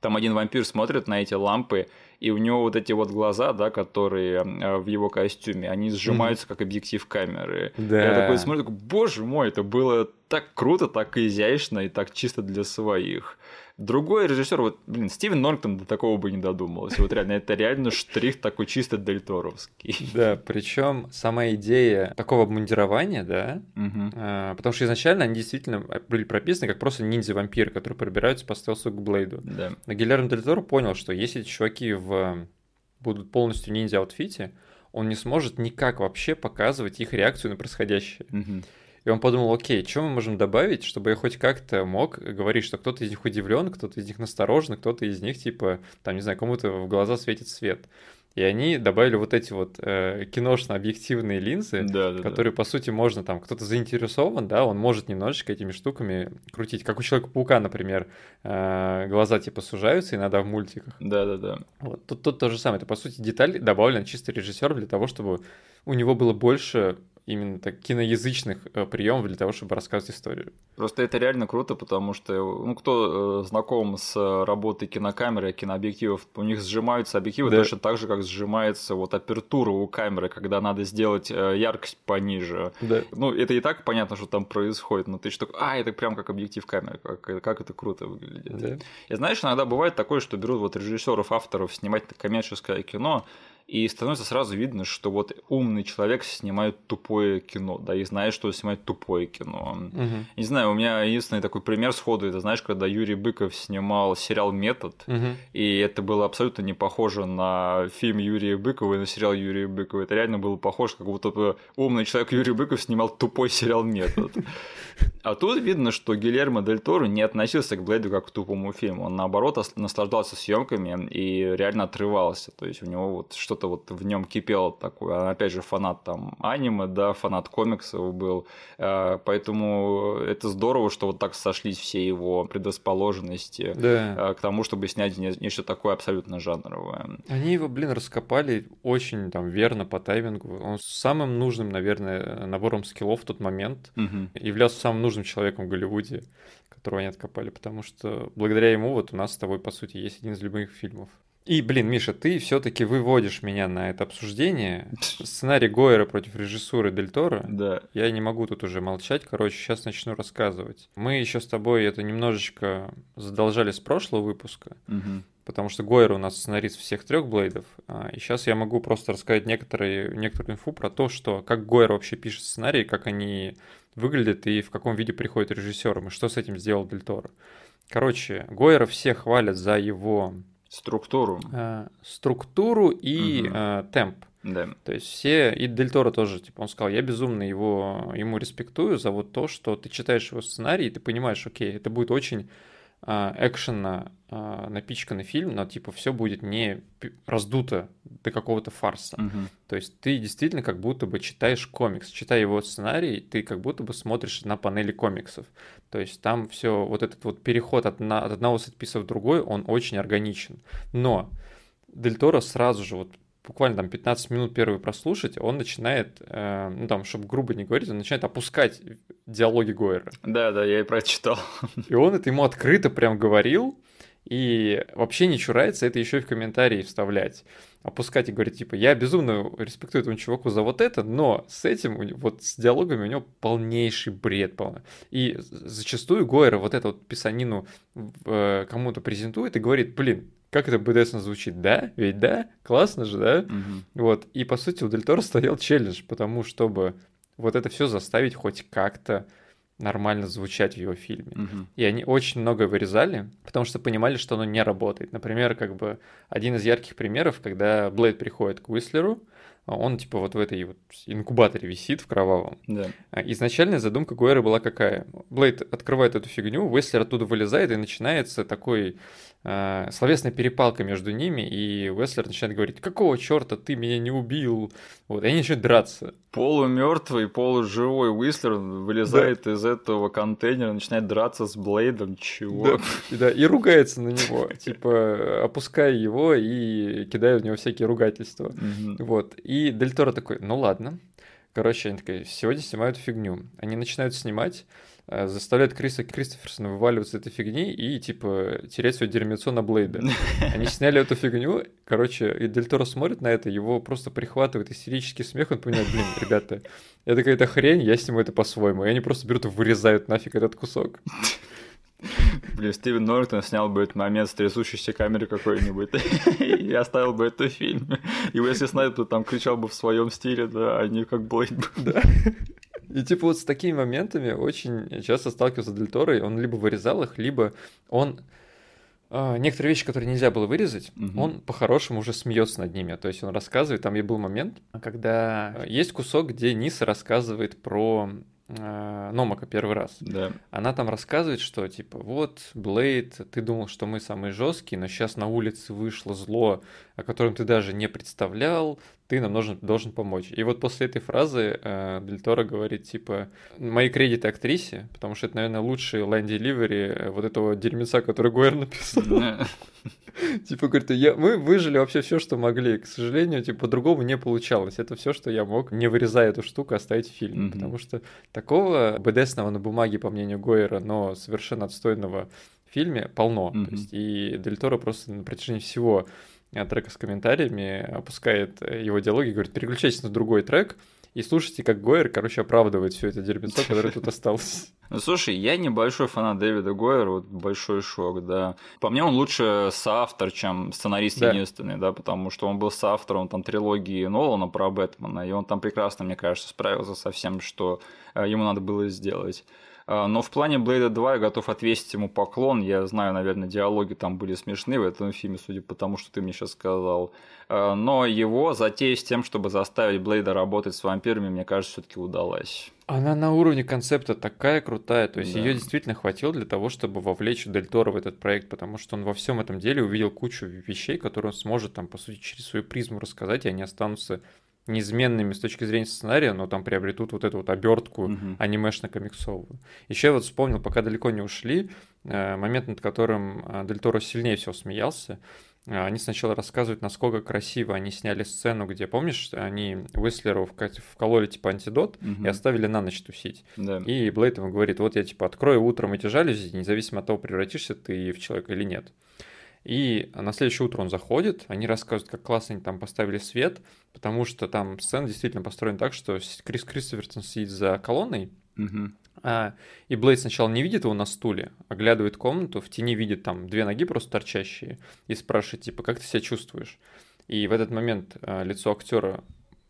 там один вампир смотрит на эти лампы, и у него вот эти вот глаза, да, которые э, в его костюме, они сжимаются как объектив камеры. Да. Я такой смотрю, такой, боже мой, это было так круто, так изящно и так чисто для своих. Другой режиссер, вот, блин, Стивен Норрингтон до такого бы не додумался. Вот реально, это реально штрих такой чисто дельторовский. Да, причем сама идея такого обмундирования, да, Мгм. а, потому что изначально они действительно были прописаны как просто ниндзя-вампиры, которые пробираются по стелсу к Блейду. Да. Но Гильермо Дель Торо понял, что если эти чуваки в... будут полностью ниндзя-аутфите, он не сможет никак вообще показывать их реакцию на происходящее. Мгм. И он подумал, окей, что мы можем добавить, чтобы я хоть как-то мог говорить, что кто-то из них удивлен, кто-то из них насторожен, кто-то из них, типа, там, не знаю, кому-то в глаза светит свет. И они добавили вот эти вот э, киношно-объективные линзы, Да, да, да. которые, по сути, можно там, кто-то заинтересован, да, он может немножечко этими штуками крутить. Как у Человека-паука, например, э, глаза типа сужаются иногда в мультиках. Да, да, да. Вот. Тут, тут то же самое. Это, по сути, деталь добавлена чисто режиссером для того, чтобы у него было больше именно так киноязычных э, приемов для того, чтобы рассказывать историю. Просто это реально круто, потому что, ну, кто э, знаком с работой кинокамеры, кинообъективов, у них сжимаются объективы да. точно так же, как сжимается вот апертура у камеры, когда надо сделать э, яркость пониже. Да. Ну, это и так понятно, что там происходит, но ты что, а, это прям как объектив камеры, как, как это круто выглядит. Да. И знаешь, иногда бывает такое, что берут вот режиссеров, авторов снимать коммерческое кино, и становится сразу видно, что вот умный человек снимает тупое кино, да, и знает, что снимает тупое кино. Угу. Не знаю, у меня единственный такой пример сходу, это знаешь, когда Юрий Быков снимал сериал «Метод», угу. и это было абсолютно не похоже на фильм Юрия Быкова и на сериал Юрия Быкова. Это реально было похоже, как будто умный человек Юрий Быков снимал тупой сериал «Метод». А тут видно, что Гильермо Дель Торо не относился к Блейду как к тупому фильму. Он, наоборот, наслаждался съемками и реально отрывался. То есть у него вот что-то вот в нем кипело такое. Он, опять же, фанат там аниме, да, фанат комиксов был. Э, поэтому это здорово, что вот так сошлись все его предрасположенности да. Э, к тому, чтобы снять нечто такое абсолютно жанровое. Они его, блин, раскопали очень там верно по таймингу. Он самым нужным, наверное, набором скиллов в тот момент угу. являлся самым нужным человеком в Голливуде, которого они откопали, потому что благодаря ему вот у нас с тобой, по сути, есть один из любимых фильмов. И, блин, Миша, ты все-таки выводишь меня на это обсуждение. Сценарий Гойера против режиссуры Дель Торо. Да. Я не могу тут уже молчать. Короче, сейчас начну рассказывать. Мы еще с тобой это немножечко задолжали с прошлого выпуска. Угу. Потому что Гойер у нас сценарист всех трех Блейдов. А, и сейчас я могу просто рассказать некоторые, некоторую инфу про то, что как Гойер вообще пишет сценарий, как они выглядят и в каком виде приходит режиссером, и что с этим сделал Дель Торо. Короче, Гойера все хвалят за его Структуру. Э, структуру и угу. э, темп. Да. То есть все, и Дель Торо тоже, типа, он сказал, я безумно его, ему респектую за вот то, что ты читаешь его сценарий, и ты понимаешь, окей, это будет очень а, экшенно а, напичканный фильм, но типа все будет не раздуто до какого-то фарса. Угу. То есть ты действительно как будто бы читаешь комикс, читая его сценарий, ты как будто бы смотришь на панели комиксов. То есть там все вот этот вот переход от, на, от одного сетписа в другой, он очень органичен. Но Дель Торо сразу же вот буквально там 15 минут первый прослушать, он начинает, э, ну там, чтобы грубо не говорить, он начинает опускать диалоги Гойера. Да, да, я и прочитал. И он это ему открыто прям говорил, и вообще не чурается это еще и в комментарии вставлять. Опускать и говорить, типа, я безумно респектую этому чуваку за вот это, но с этим, вот с диалогами у него полнейший бред. Полный. И зачастую Гойера вот эту вот писанину э, кому-то презентует и говорит, блин, как это БДСно звучит, да? Ведь да? Классно же, да? Угу. Вот. И по сути у Дель Торо стоял челлендж, потому чтобы вот это все заставить хоть как-то нормально звучать в его фильме. Угу. И они очень много вырезали, потому что понимали, что оно не работает. Например, как бы один из ярких примеров, когда Блейд приходит к Уислеру, он типа вот в этой вот инкубаторе висит в кровавом. Да. А изначальная задумка Гуэра была какая? Блейд открывает эту фигню, Уэслер оттуда вылезает, и начинается такой э, словесная перепалка между ними, и Уэслер начинает говорить, какого черта ты меня не убил? Вот, и они начинают драться. Полумертвый, полуживой Уэслер вылезает да. из этого контейнера, начинает драться с Блейдом, чего? Да, да, и ругается на него, типа опуская его и кидая в него всякие ругательства. Вот, и Дель Торо такой, ну ладно. Короче, они такие, сегодня снимают фигню. Они начинают снимать, Э, заставляет Криса Кристоферсона вываливаться этой фигни и, типа, терять свое дерьмецо на Блейда. Они сняли эту фигню, короче, и Дель Торо смотрит на это, его просто прихватывает истерический смех, он понимает, блин, ребята, это какая-то хрень, я сниму это по-своему. И они просто берут и вырезают нафиг этот кусок. Блин, Стивен Нортон снял бы этот момент с трясущейся камеры какой-нибудь и оставил бы это в фильме. И если Снайпер там кричал бы в своем стиле, да, а не как Блейд. Да. И типа вот с такими моментами очень часто сталкивался Дель Торо, и он либо вырезал их, либо он а, некоторые вещи, которые нельзя было вырезать, угу. он по-хорошему уже смеется над ними. То есть он рассказывает, там и был момент, когда есть кусок, где Ниса рассказывает про Номака первый раз. Да. Она там рассказывает, что типа вот, Блейд, ты думал, что мы самые жесткие, но сейчас на улице вышло зло, о котором ты даже не представлял, ты нам должен, должен помочь. И вот после этой фразы э, Дель Торо говорит, типа, мои кредиты актрисе, потому что это, наверное, лучший лайн-деливери э, вот этого дерьмеца, который Гуэр написал. Типа, говорит, я, мы выжили вообще все, что могли. К сожалению, типа, по-другому не получалось. Это все, что я мог, не вырезая эту штуку, оставить в фильме. Mm-hmm. Потому что такого БДСного на бумаге, по мнению Гойера, но совершенно отстойного в фильме полно. Mm-hmm. То есть, и Дель Торо просто на протяжении всего э, трека с комментариями опускает э, его диалоги, говорит, переключайтесь на другой трек, и слушайте, как Гойер, короче, оправдывает все это дерьмецо, которое тут осталось. Ну, слушай, я небольшой фанат Дэвида Гойера, вот большой шок, да. По мне, он лучше соавтор, чем сценарист да. единственный, да, потому что он был соавтором там трилогии Нолана про Бэтмена, и он там прекрасно, мне кажется, справился со всем, что э, ему надо было сделать. А, но в плане Блейда 2 я готов отвесить ему поклон. Я знаю, наверное, диалоги там были смешны в этом фильме, судя по тому, что ты мне сейчас сказал. А, но его затея с тем, чтобы заставить Блейда работать с вампирами, мне кажется, все-таки удалась. Она на уровне концепта такая крутая, то есть да. ее действительно хватило для того, чтобы вовлечь Дель Торо в этот проект, потому что он во всем этом деле увидел кучу вещей, которые он сможет там, по сути, через свою призму рассказать, и они останутся неизменными с точки зрения сценария, но там приобретут вот эту вот обертку угу. анимешно-комиксовую. Еще я вот вспомнил, пока далеко не ушли, э, момент, над которым э, Дель Торо сильнее всего смеялся. Э, они сначала рассказывают, насколько красиво они сняли сцену, где, помнишь, они Уэслеру вкололи типа антидот угу. и оставили на ночь тусить. Да. И Блейд ему говорит, вот я типа открою утром эти жалюзи, независимо от того, превратишься ты в человека или нет. И на следующее утро он заходит, они рассказывают, как классно они там поставили свет, потому что там сцена действительно построена так, что Крис Кристоферсон сидит за колонной, угу. а, и Блейд сначала не видит его на стуле, оглядывает комнату, в тени видит там две ноги просто торчащие, и спрашивает, типа, как ты себя чувствуешь? И в этот момент а, лицо актера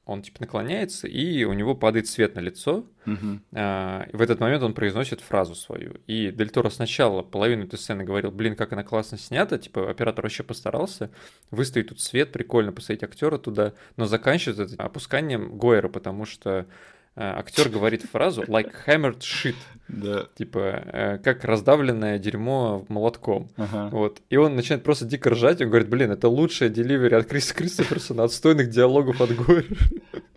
он типа наклоняется, и у него падает свет на лицо. Угу. А, в этот момент он произносит фразу свою. И Дель Торо сначала половину этой сцены говорил, блин, как она классно снята, типа оператор вообще постарался, выставить тут свет, прикольно посадить актера туда, но заканчивает это опусканием Гойера, потому что актер говорит фразу like hammered shit. Да. Типа, э, как раздавленное дерьмо молотком. Ага. Вот. И он начинает просто дико ржать, он говорит, блин, это лучшая деливери от Криса Кристоферсона, отстойных диалогов от Гори.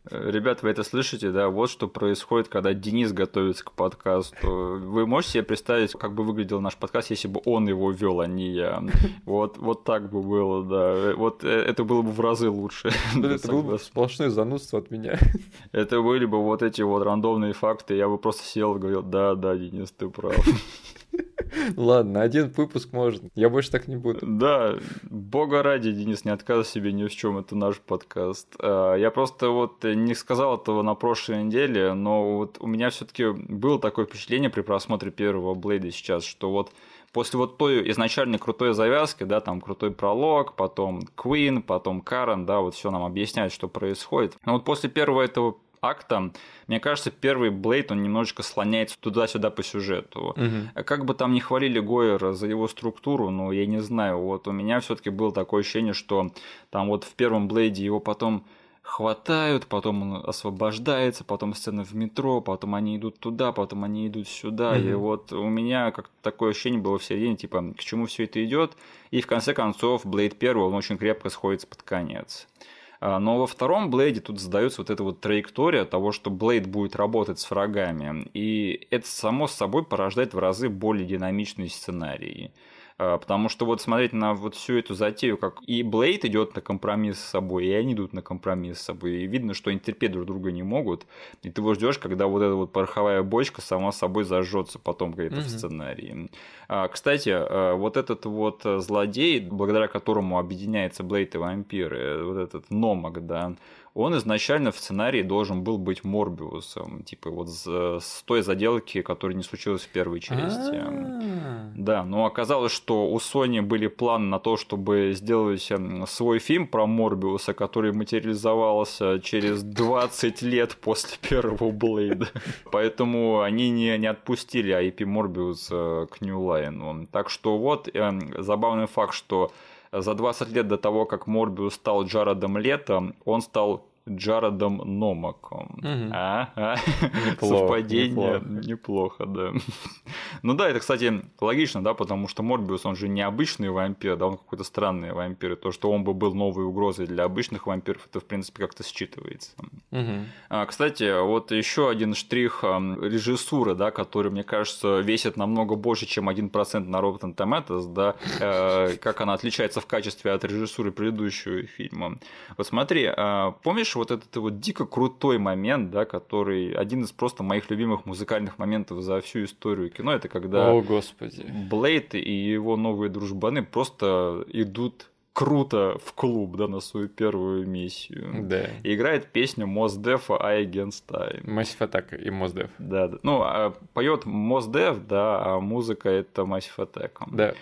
Ребят, вы это слышите, да? Вот что происходит, когда Денис готовится к подкасту. Вы можете себе представить, как бы выглядел наш подкаст, если бы он его вел, а не я? Вот, вот так бы было, да. Вот э, это было бы в разы лучше. Это было бы сплошное занудство от меня. Это были бы вот эти вот рандомные факты, я бы просто сел и говорил, да, да, Денис, ты прав. Ладно, один выпуск можно. Я больше так не буду. Да, бога ради, Денис, не отказывай себе ни в чем, это наш подкаст. А, я просто вот не сказал этого на прошлой неделе, но вот у меня все-таки было такое впечатление при просмотре первого Блейда сейчас, что вот после вот той изначальной крутой завязки, да, там крутой пролог, потом Queen, потом Карен, да, вот все нам объясняет, что происходит. Но вот после первого этого акта, мне кажется, первый Блейд, он немножечко слоняется туда-сюда по сюжету. Угу. Как бы там не хвалили Гойера за его структуру, но я не знаю, вот у меня все таки было такое ощущение, что там вот в первом Блейде его потом хватают, потом он освобождается, потом сцена в метро, потом они идут туда, потом они идут сюда. Mm-hmm. И вот у меня как такое ощущение было в середине, типа, к чему все это идет. И в конце концов, Блейд первый, он очень крепко сходится под конец. А, но во втором Блейде тут задается вот эта вот траектория того, что Блейд будет работать с врагами. И это само собой порождает в разы более динамичные сценарии. А, потому что вот смотреть на вот всю эту затею, как и Блейд идет на компромисс с собой, и они идут на компромисс с собой, и видно, что они терпеть друг друга не могут, и ты его ждешь, когда вот эта вот пороховая бочка сама собой зажжется потом где-то угу. в сценарии. А, кстати, а, вот этот вот злодей, благодаря которому объединяется Блейд и вампиры, вот этот Номак, да, он изначально в сценарии должен был быть Морбиусом, типа вот с, той заделки, которая не случилась в первой части. А. Да, но оказалось, что у Sony были планы на то, чтобы сделать эм, свой фильм про Морбиуса, который материализовался через 20 лет после первого Блейда. Поэтому они не, не отпустили IP Морбиуса к New Line. Так что вот эм, забавный факт, что за 20 лет до того, как Морбиус стал Джаредом Летом, он стал Джаредом Номаком. А? А? Неплохо, Совпадение неплохо. неплохо, да. Ну да, это, кстати, логично, да, потому что Морбиус, он же не обычный вампир, да, он какой-то странный вампир. И то, что он бы был новой угрозой для обычных вампиров, это, в принципе, как-то считывается. А, Кстати, вот еще один штрих ам, режиссуры, да, который, мне кажется, весит намного больше, чем 1% на Rotten Tomatoes, да, э, как она отличается в качестве от режиссуры предыдущего фильма. Вот смотри, а, помнишь вот этот вот дико крутой момент, да, который один из просто моих любимых музыкальных моментов за всю историю кино, это когда О, господи. Блейд и его новые дружбаны просто идут круто в клуб, да, на свою первую миссию. Да. И играет песню Мосдефа I Against Time. Massive Attack и Mozdef. Да, да. Ну, а поет Мосдев, да, а музыка это Massive Attack. Да.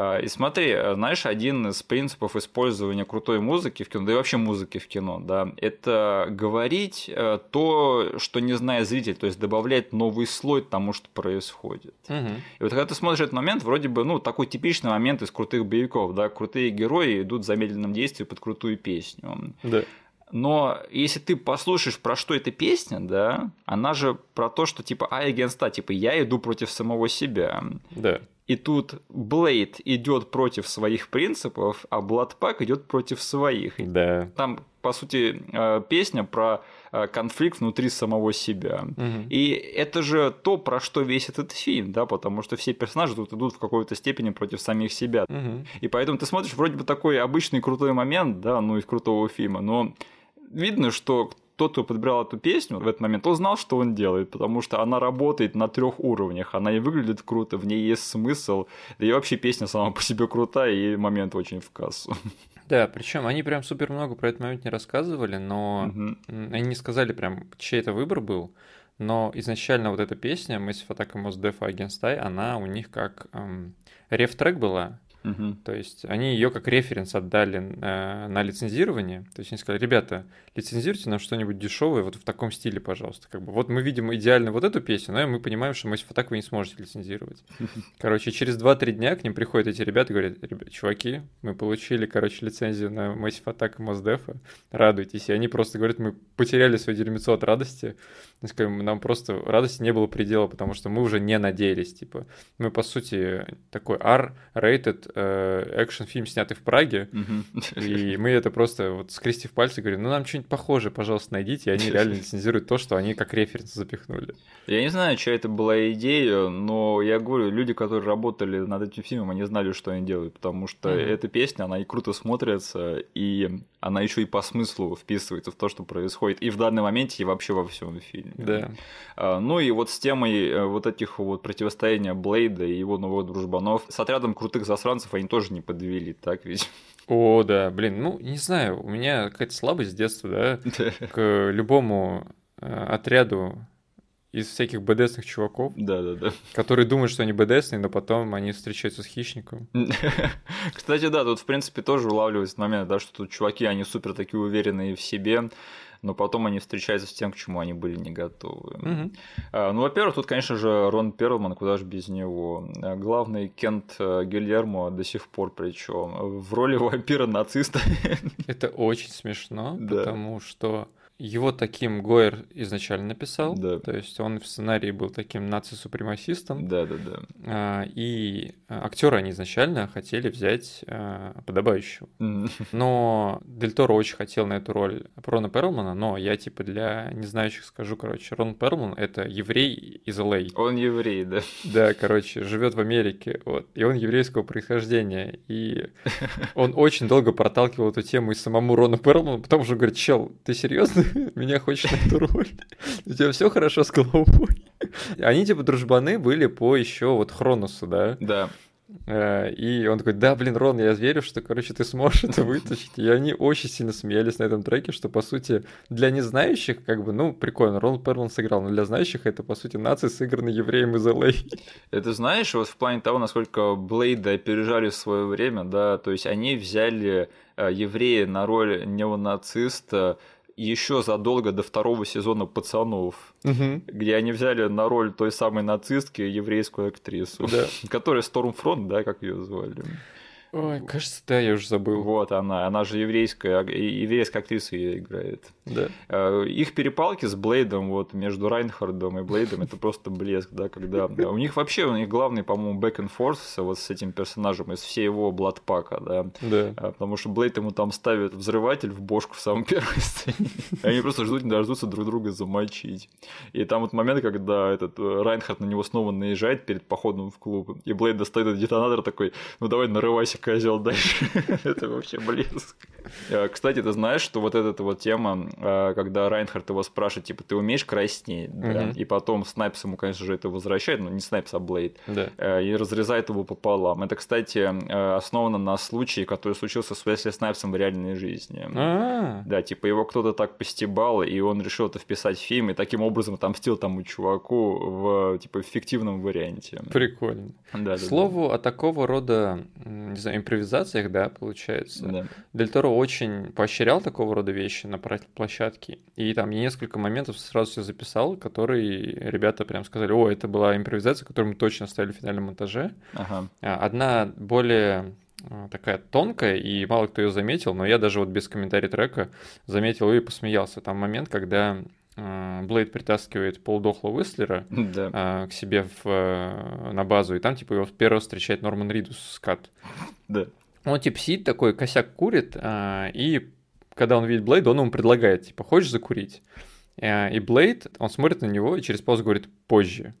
А, И смотри, а, знаешь, один из принципов использования крутой музыки в кино, да и вообще музыки в кино, да, это говорить э, то, что не знает зритель, то есть добавлять новый слой тому, что происходит. Мгм. И вот когда ты смотришь этот момент, вроде бы, ну, такой типичный момент из крутых боевиков, да, крутые герои идут в замедленном действии под крутую песню. Да. Но если ты послушаешь, про что эта песня, да, она же про то, что типа I against I, типа я иду против самого себя. Да. И тут Блейд идет против своих принципов, а Бладпак идет против своих. Да. Там, по сути, э, песня про э, конфликт внутри самого себя. Мгм. И это же то, про что весь этот фильм, да, потому что все персонажи тут идут в какой-то степени против самих себя. Мгм. И поэтому ты смотришь вроде бы такой обычный крутой момент, да, ну из крутого фильма, но видно, что тот, кто подбирал эту песню в этот момент, он знал, что он делает, потому что она работает на трех уровнях, она и выглядит круто, в ней есть смысл, да и вообще песня сама по себе крутая, и момент очень в кассу. Да, причем они прям супер много про этот момент не рассказывали, но м, они не сказали прям, чей это выбор был. Но изначально вот эта песня Massive Attack и Mos Def Against I, она у них как эм, реф-трек была. Мгм. То есть они ее как референс отдали э, на лицензирование. То есть они сказали, ребята, лицензируйте нам что-нибудь дешевое вот в таком стиле, пожалуйста. Как бы вот мы видим идеально вот эту песню, но мы понимаем, что Massive Attack вы не сможете лицензировать. Короче, через 2-3 дня к ним приходят эти ребята и говорят, ребят, чуваки, мы получили, короче, лицензию на Massive Attack и Mozdef, радуйтесь. И они просто говорят, мы потеряли свое дерьмецо от радости. Мы сказали, нам просто радости не было предела, потому что мы уже не надеялись, типа. Мы, по сути, такой R-rated э, экшн-фильм, снятый в Праге, и мы это просто вот скрестив пальцы говорим, ну нам что-нибудь похожее, пожалуйста, найдите, и они реально лицензируют то, что они как референс запихнули. Я не знаю, чья это была идея, но я говорю, люди, которые работали над этим фильмом, они знали, что они делают, потому что эта песня, она и круто смотрится, и она еще и по смыслу вписывается в то, что происходит и в данный момент, и вообще во всем фильме. Да. А, Ну и вот с темой э, вот этих вот противостояния Блейда и его новых дружбанов с отрядом крутых засранцев они тоже не подвели, так ведь? О, да, блин, ну, не знаю, у меня какая-то слабость с детства, да, к любому э, отряду из всяких БДСных чуваков, Да-да-да. которые думают, что они БДСные, но потом они встречаются с хищником. Кстати, да, тут в принципе тоже улавливается момент, да, что тут чуваки, они супер такие уверенные в себе, но потом они встречаются с тем, к чему они были не готовы. Мгм. А, Ну, во-первых, тут, конечно же, Рон Перлман, куда же без него. А, Главный Кент э, Гильермо до сих пор причем в роли вампира-нациста. Это очень смешно, Да. потому что его таким Гойер изначально написал, Да. то есть он в сценарии был таким наци-супремасистом, Да-да-да. а, и актера они изначально хотели взять а, подобающего. Но Дель Торо очень хотел на эту роль Рона Перлмана, но я типа для незнающих скажу, короче, Рон Перлман — это еврей из Л.А. Он еврей, да. Да, короче, живет в Америке, вот, и он еврейского происхождения, и он очень долго проталкивал эту тему и самому Рону Перлману, потому что говорит, чел, ты серьезно меня хочешь на эту роль? У тебя все хорошо с головой? Они типа дружбаны были по еще вот Хроносу, да? Да. Э, И он такой, да, блин, Рон, я верю, что, короче, ты сможешь это вытащить. И они очень сильно смеялись на этом треке, что, по сути, для незнающих, как бы, ну, прикольно, Рон Перлман сыграл, но для знающих это, по сути, нации, сыгранный евреем из Л.А. Это знаешь, вот в плане того, насколько Блейда опережали в свое время, да, то есть они взяли э, еврея на роль неонациста еще задолго до второго сезона «Пацанов», где они взяли на роль той самой нацистки еврейскую актрису, Да. которая Стормфронт, да, как ее звали. Ой, кажется, да, я уже забыл. Вот она, она же еврейская, еврейская актриса ее играет. Да. Э, их перепалки с Блейдом, вот между Райнхардом и Блейдом, это просто блеск, да, когда у них вообще, у них главный, по-моему, back and forth вот с этим персонажем из всей его Бладпака, да. Да. А, потому что Блейд ему там ставит взрыватель в бошку в самом первой сцене. Они просто ждут, не дождутся друг друга замочить. И там вот момент, когда этот э, Райнхард на него снова наезжает перед походом в клуб, и Блейд достает этот детонатор такой, ну давай нарывайся, козел, дальше. Это вообще блеск. Э, кстати, ты знаешь, что вот эта вот тема, э, когда Райнхард его спрашивает, типа, ты умеешь краснеть? Да? И потом Снайпс ему, конечно же, это возвращает, но не Снайпс, а Блейд. Да. И разрезает его пополам. Это, кстати, основано на случае, который случился с Уэсли Снайпсом в реальной жизни. А-а-а. Да, типа его кто-то так постебал, и он решил это вписать в фильм, и таким образом отомстил тому чуваку в типа фиктивном варианте. Прикольно. Да, К слову, о такого рода, не знаю, импровизациях, да, получается. Да. Дель Торо очень поощрял такого рода вещи на площадке. И там я несколько моментов сразу все записал, которые ребята прям сказали, о, это была импровизация, которую мы точно оставили в финальном монтаже. Ага. А, Одна более а, такая тонкая, и мало кто ее заметил, но я даже вот без комментария трека заметил и посмеялся. Там момент, когда Блейд притаскивает полдохлого Уэслера Да. а, к себе в, э, на базу, и там типа его первого встречает Норман Ридус скат. Да. Он типа сидит такой, косяк курит, и когда он видит Блейда, он ему предлагает, типа, хочешь закурить? И Блейд, он смотрит на него и через паузу говорит «позже».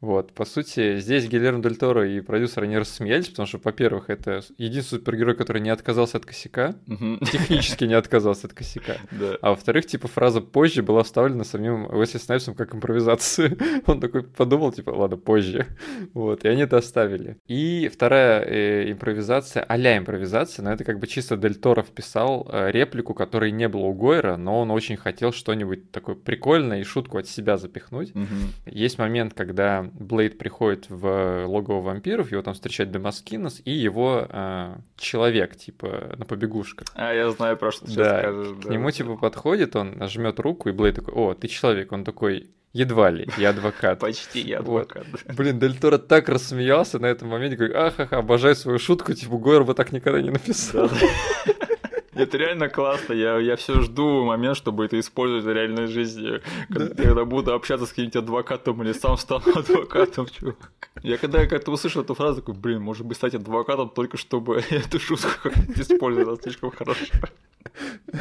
Вот, по сути, здесь Гильермо Дель Торо и продюсер, они рассмеялись, потому что, во-первых, это единственный супергерой, который не отказался от косяка, Мгм. технически не отказался от косяка. Да. А во-вторых, типа, фраза «позже» была вставлена самим Уэсли Снайпсом как импровизация. Он такой подумал, типа, ладно, позже. Вот, и они это оставили. И вторая э, импровизация, а-ля импровизация, но это как бы чисто Дель Торо вписал э, реплику, которой не было у Гойера, но он очень хотел что-нибудь такое прикольное и шутку от себя запихнуть. Есть момент, когда Блейд приходит в логово вампиров, его там встречает Демаскинос и его э, человек, типа, на побегушках. А, я знаю, про что ты Да, сейчас скажешь. К нему типа подходит, он жмет руку, и Блейд такой, о, ты человек. Он такой, едва ли, я адвокат. Почти я Вот. адвокат. Блин, Дель Торо так рассмеялся на этом моменте, говорит, ахаха, обожаю свою шутку, типа, Гойер бы так никогда не написал. Да-да. Это реально классно. Я, я все жду момент, чтобы это использовать в реальной жизни. Когда, когда буду общаться с каким-нибудь адвокатом или сам стану адвокатом, чувак. Я когда как-то услышал эту фразу, такой, блин, может быть, стать адвокатом только чтобы эту шутку как-то использовать, она слишком хорошо.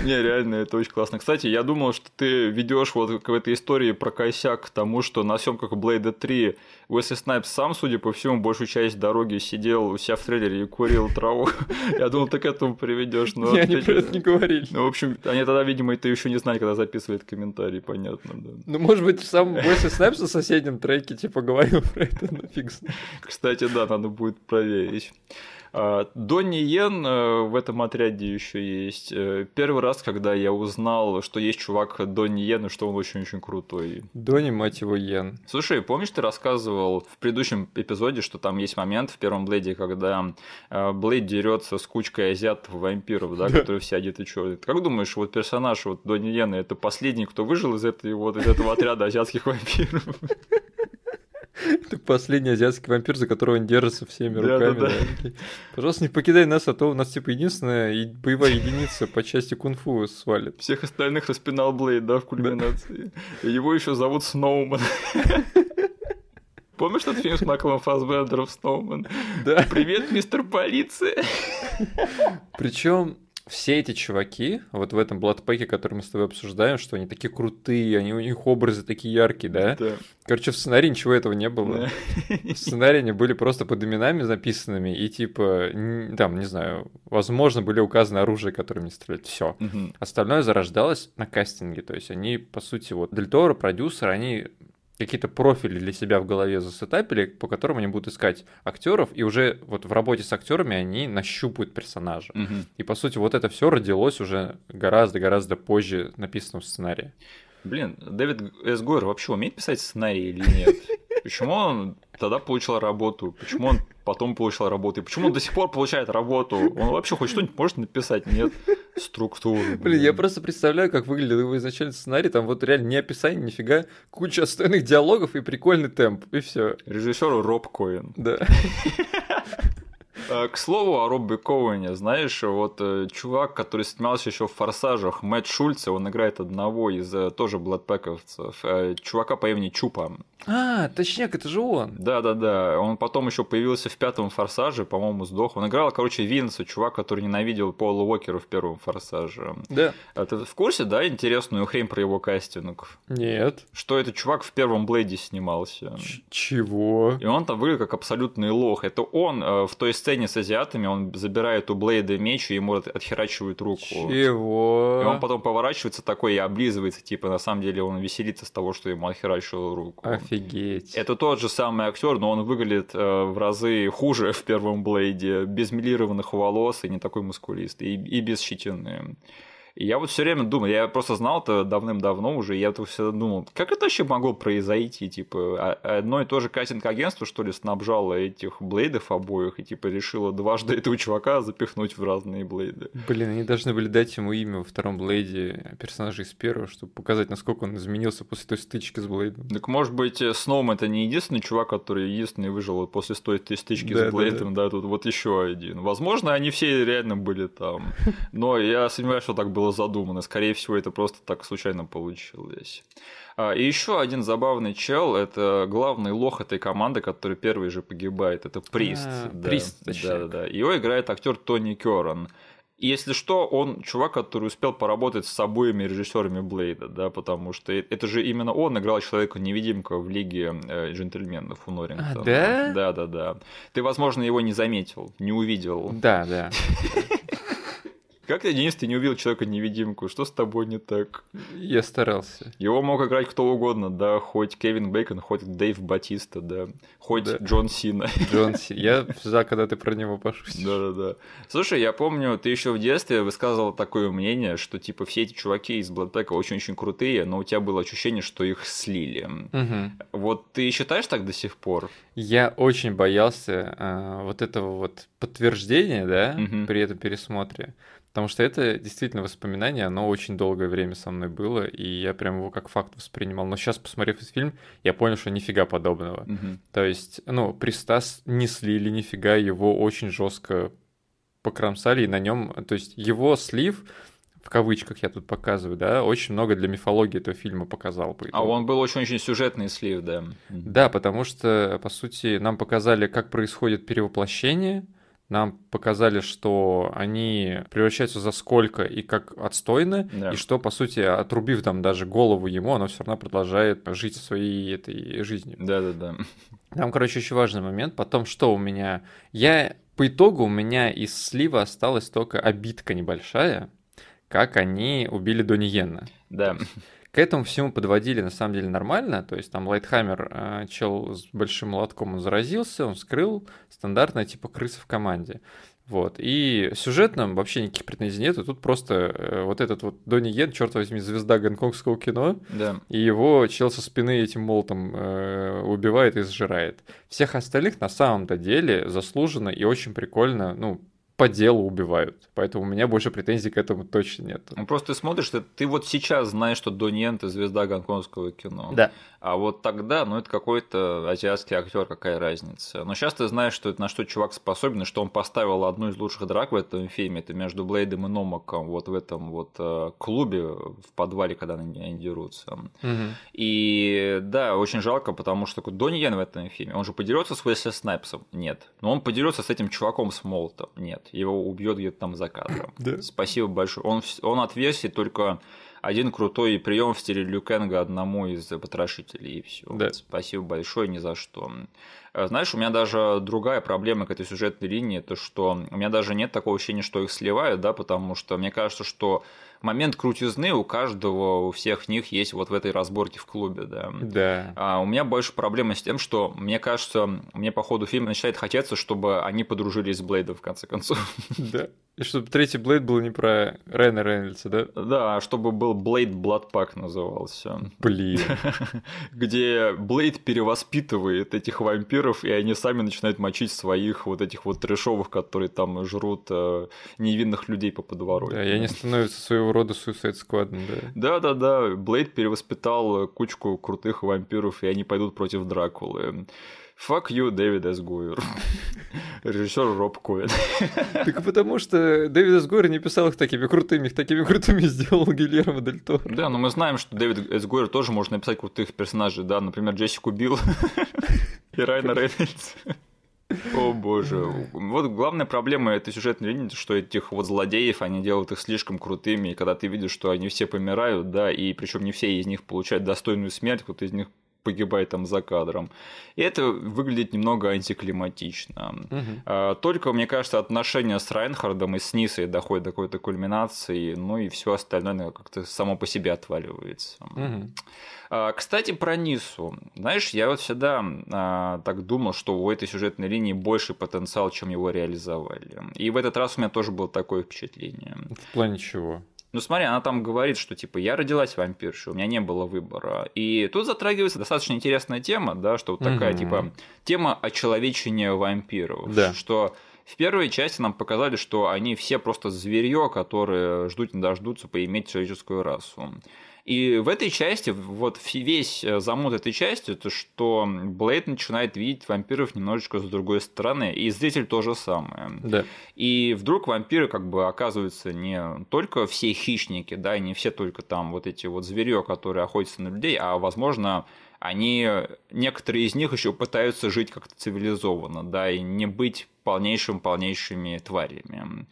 Не, реально, это очень классно. Кстати, я думал, что ты ведешь вот к этой истории про косяк к тому, что на съемках Блейда 3 Уэсли Снайпс сам, судя по всему, большую часть дороги сидел у себя в трейлере и курил траву. Я думал, ты к этому приведешь, но... Ты- про это не говорили. Ну, в общем, они тогда, видимо, это еще не знали, когда записывают комментарии, понятно, да. Ну, может быть, сам Уэсли Снайпс на соседнем треке, типа, говорил про это, ну, фиг. Кстати, да, надо будет проверить. А, Донни Йен э, в этом отряде еще есть. Э, Первый раз, когда я узнал, что есть чувак Донни Йен, и что он очень-очень крутой. Дони, мать его, Йен. Слушай, помнишь, ты рассказывал в предыдущем эпизоде, что там есть момент в первом Блейде, когда э, Блейд дерется с кучкой азиатов вампиров, да, которые все одеты черные. Как думаешь, вот персонаж вот Донни Йена это последний, кто выжил из, этой, вот, из этого отряда азиатских вампиров? Это последний азиатский вампир, за которого он держится всеми руками. да, да. да, Пожалуйста, не покидай нас, а то у нас, типа, единственная боевая единица по части кунг-фу свалит. Всех остальных распинал Блейд, да, в кульминации. Его еще зовут Сноуман. Помнишь тот фильм с Майклом Фассбендером Сноуман? Да. Привет, мистер полиция! Причем все эти чуваки, вот в этом бладпеке, который мы с тобой обсуждаем, что они такие крутые, они, у них образы такие яркие, да? Да. Короче, в сценарии ничего этого не было. В сценарии они были просто под именами записанными, и типа, там, не знаю, возможно, были указаны оружие, которым не стрелять. Все. Мгм. Остальное зарождалось на кастинге. То есть они, по сути, вот Дель Торо, продюсер, они какие-то профили для себя в голове засетапили, по которым они будут искать актеров, и уже вот в работе с актерами они нащупают персонажа. Мгм. И по сути вот это все родилось уже гораздо-гораздо позже написанном сценарии. Блин, Дэвид С. Гойер вообще умеет писать сценарии или нет? Почему он тогда получил работу? Почему он потом получил работу? И почему он до сих пор получает работу? Он вообще хоть что-нибудь может написать? Нет. Структуру. Блин, я просто представляю, как выглядел его изначальный сценарий. Там вот реально ни описания, нифига, куча отстойных диалогов и прикольный темп, и все. Режиссер Роб Коэн. Да. К слову о Робби Коуэне, знаешь, вот чувак, который снимался еще в «Форсажах», Мэтт Шульце, он играет одного из тоже бладпековцев, чувака по имени Чупа. А, точняк, это же он. Да-да-да, он потом еще появился в пятом «Форсаже», по-моему, сдох. Он играл, короче, Винса, чувак, который ненавидел Пола Уокера в первом «Форсаже». Да. А ты в курсе, да, интересную хрень про его кастинг? Нет. Что этот чувак в первом Блейде снимался. Ч- чего? И он там выглядит как абсолютный лох. Это он э, в той сцене с азиатами, он забирает у Блейда меч и ему отхерачивает руку. Чего? И он потом поворачивается такой и облизывается, типа на самом деле он веселится с того, что ему отхерачивал руку. Офигеть. Это тот же самый актер, но он выглядит э, в разы хуже в первом Блейде, без милированных волос и не такой мускулистый, и, и без щетины. И я вот все время думаю, я просто знал это давным-давно уже, и я вот всегда думал, как это вообще могло произойти? Типа, а, одно и то же кастинг-агентство, что ли, снабжало этих блейдов обоих, и типа решило дважды этого чувака запихнуть в разные блейды. Блин, они должны были дать ему имя во втором блейде персонажа из первого, чтобы показать, насколько он изменился после той стычки с блейдом. Так может быть, Сноум это не единственный чувак, который единственный выжил после той стычки да, с блейдом, да, да. да, тут вот еще один. Возможно, они все реально были там. Но я сомневаюсь, что так было было задумано. Скорее всего, это просто так случайно получилось. А, и еще один забавный чел это главный лох этой команды, который первый же погибает. Это Прист. А, да, Прист, да, да, да. Его играет актер Тони Керн. Если что, он чувак, который успел поработать с обоими режиссерами Блейда, да, потому что это же именно он играл человека-невидимка в Лиге э, джентльменов у Норрингтона. А, да? Да, да, да. Ты, возможно, его не заметил, не увидел. Да, да. Как ты, Денис, ты не увидел человека-невидимку? Что с тобой не так? Я старался. Его мог играть кто угодно, да, хоть Кевин Бейкон, хоть Дэйв Батиста, да, хоть да. Джон Сина. Джон Сина. Я за, когда ты про него пошутишь. Да-да-да. Слушай, я помню, ты еще в детстве высказывал такое мнение, что, типа, все эти чуваки из Бладтека очень-очень крутые, но у тебя было ощущение, что их слили. Угу. Вот ты считаешь так до сих пор? Я очень боялся э, вот этого вот подтверждения, да, угу. при этом пересмотре. Потому что это действительно воспоминание, оно очень долгое время со мной было, и я прям его как факт воспринимал. Но сейчас, посмотрев этот фильм, я понял, что нифига подобного. Угу. То есть, ну, Пристас не слили нифига, его очень жестко покромсали, и на нем, то есть его слив в кавычках я тут показываю, да, очень много для мифологии этого фильма показал. По а он был очень-очень сюжетный слив, да. Да, потому что, по сути, нам показали, как происходит перевоплощение, нам показали, что они превращаются за сколько и как отстойны, да. и что, по сути, отрубив там даже голову ему, оно все равно продолжает жить своей этой жизнью. Да-да-да. Там, короче, еще важный момент. Потом, что у меня... Я... По итогу у меня из слива осталась только обидка небольшая, как они убили Донни Йенна. Да. К этому всему подводили на самом деле нормально, то есть там Лайтхаммер, э, чел с большим молотком, он заразился, он скрыл, стандартная типа крыса в команде. Вот. И сюжетно вообще никаких претензий нет. И тут просто э, вот этот вот Донни Йен, черт возьми, звезда гонконгского кино, да. и его чел со спины этим молотом э, убивает и сжирает. Всех остальных на самом-то деле заслуженно и очень прикольно, ну, по делу убивают. Поэтому у меня больше претензий к этому точно нет. Ну, просто ты смотришь, что ты вот сейчас знаешь, что Донни Йен, ты звезда гонконгского кино. Да. А вот тогда, ну, это какой-то азиатский актер, какая разница. Но сейчас ты знаешь, что это на что чувак способен, что он поставил одну из лучших драк в этом фильме. Это между Блейдом и Номаком вот в этом вот э, клубе в подвале, когда они, они дерутся. Угу. И да, очень жалко, потому что Донни Йен в этом фильме, он же подерется с Уэсли Снайпсом? Нет. Но он подерется с этим чуваком с молотом? Нет его убьет где-то там за кадром. Да. Спасибо большое. Он, он от версии только один крутой прием в стиле Люкенга одному из потрошителей, и все. Да. Спасибо большое, ни за что. Э, знаешь, у меня даже другая проблема к этой сюжетной линии, то что у меня даже нет такого ощущения, что их сливают, да, потому что мне кажется, что момент крутизны у каждого, у всех них есть вот в этой разборке в клубе, да. Да. А у меня больше проблема с тем, что мне кажется, мне по ходу фильма начинает хотеться, чтобы они подружились с Блейдом в конце концов. Да. И чтобы третий Блейд был не про Райана Рейнольдса, да? Да, а чтобы был Блейд Бладпак назывался. Блин. Где Блейд перевоспитывает этих вампиров, и они сами начинают мочить своих вот этих вот трешовых, которые там жрут э, невинных людей по подворотне. Да, и они становятся своего рода Suicide Squad, да. Да-да-да, Блейд перевоспитал кучку крутых вампиров, и они пойдут против Дракулы. Fuck you, Дэвид С. Гойер. Режиссер Роб Коэн. Так потому что Дэвид С. Гойер не писал их такими крутыми, их такими крутыми сделал Гильермо Дель Торо. Да, но мы знаем, что Дэвид С. Гойер тоже может написать крутых персонажей, да, например, Джессику Билл и Райна Рейнольдс. О боже. Вот главная проблема этой сюжетной линии, что этих вот злодеев, они делают их слишком крутыми, и когда ты видишь, что они все помирают, да, и причем не все из них получают достойную смерть, кто-то из них погибает там за кадром. И это выглядит немного антиклиматично. Угу. Только, мне кажется, отношения с Райнхардом и с Нисой доходят до какой-то кульминации, ну и все остальное как-то само по себе отваливается. Угу. Кстати, про Нису. Знаешь, я вот всегда а, так думал, что у этой сюжетной линии больше потенциал, чем его реализовали. И в этот раз у меня тоже было такое впечатление. В плане чего? Ну смотри, она там говорит, что типа я родилась вампиршей, у меня не было выбора. И тут затрагивается достаточно интересная тема, да, что вот такая угу. типа тема очеловечения вампиров. Да. Что в первой части нам показали, что они все просто зверье, которые ждут не дождутся поиметь человеческую расу. И в этой части, вот весь э, замут этой части, это что Блейд начинает видеть вампиров немножечко с другой стороны, и зритель то же самое. Да. И вдруг вампиры как бы оказываются не только все хищники, да, и не все только там вот эти вот зверье, которые охотятся на людей, а возможно они, некоторые из них еще пытаются жить как-то цивилизованно, да, и не быть полнейшим-полнейшими тварями.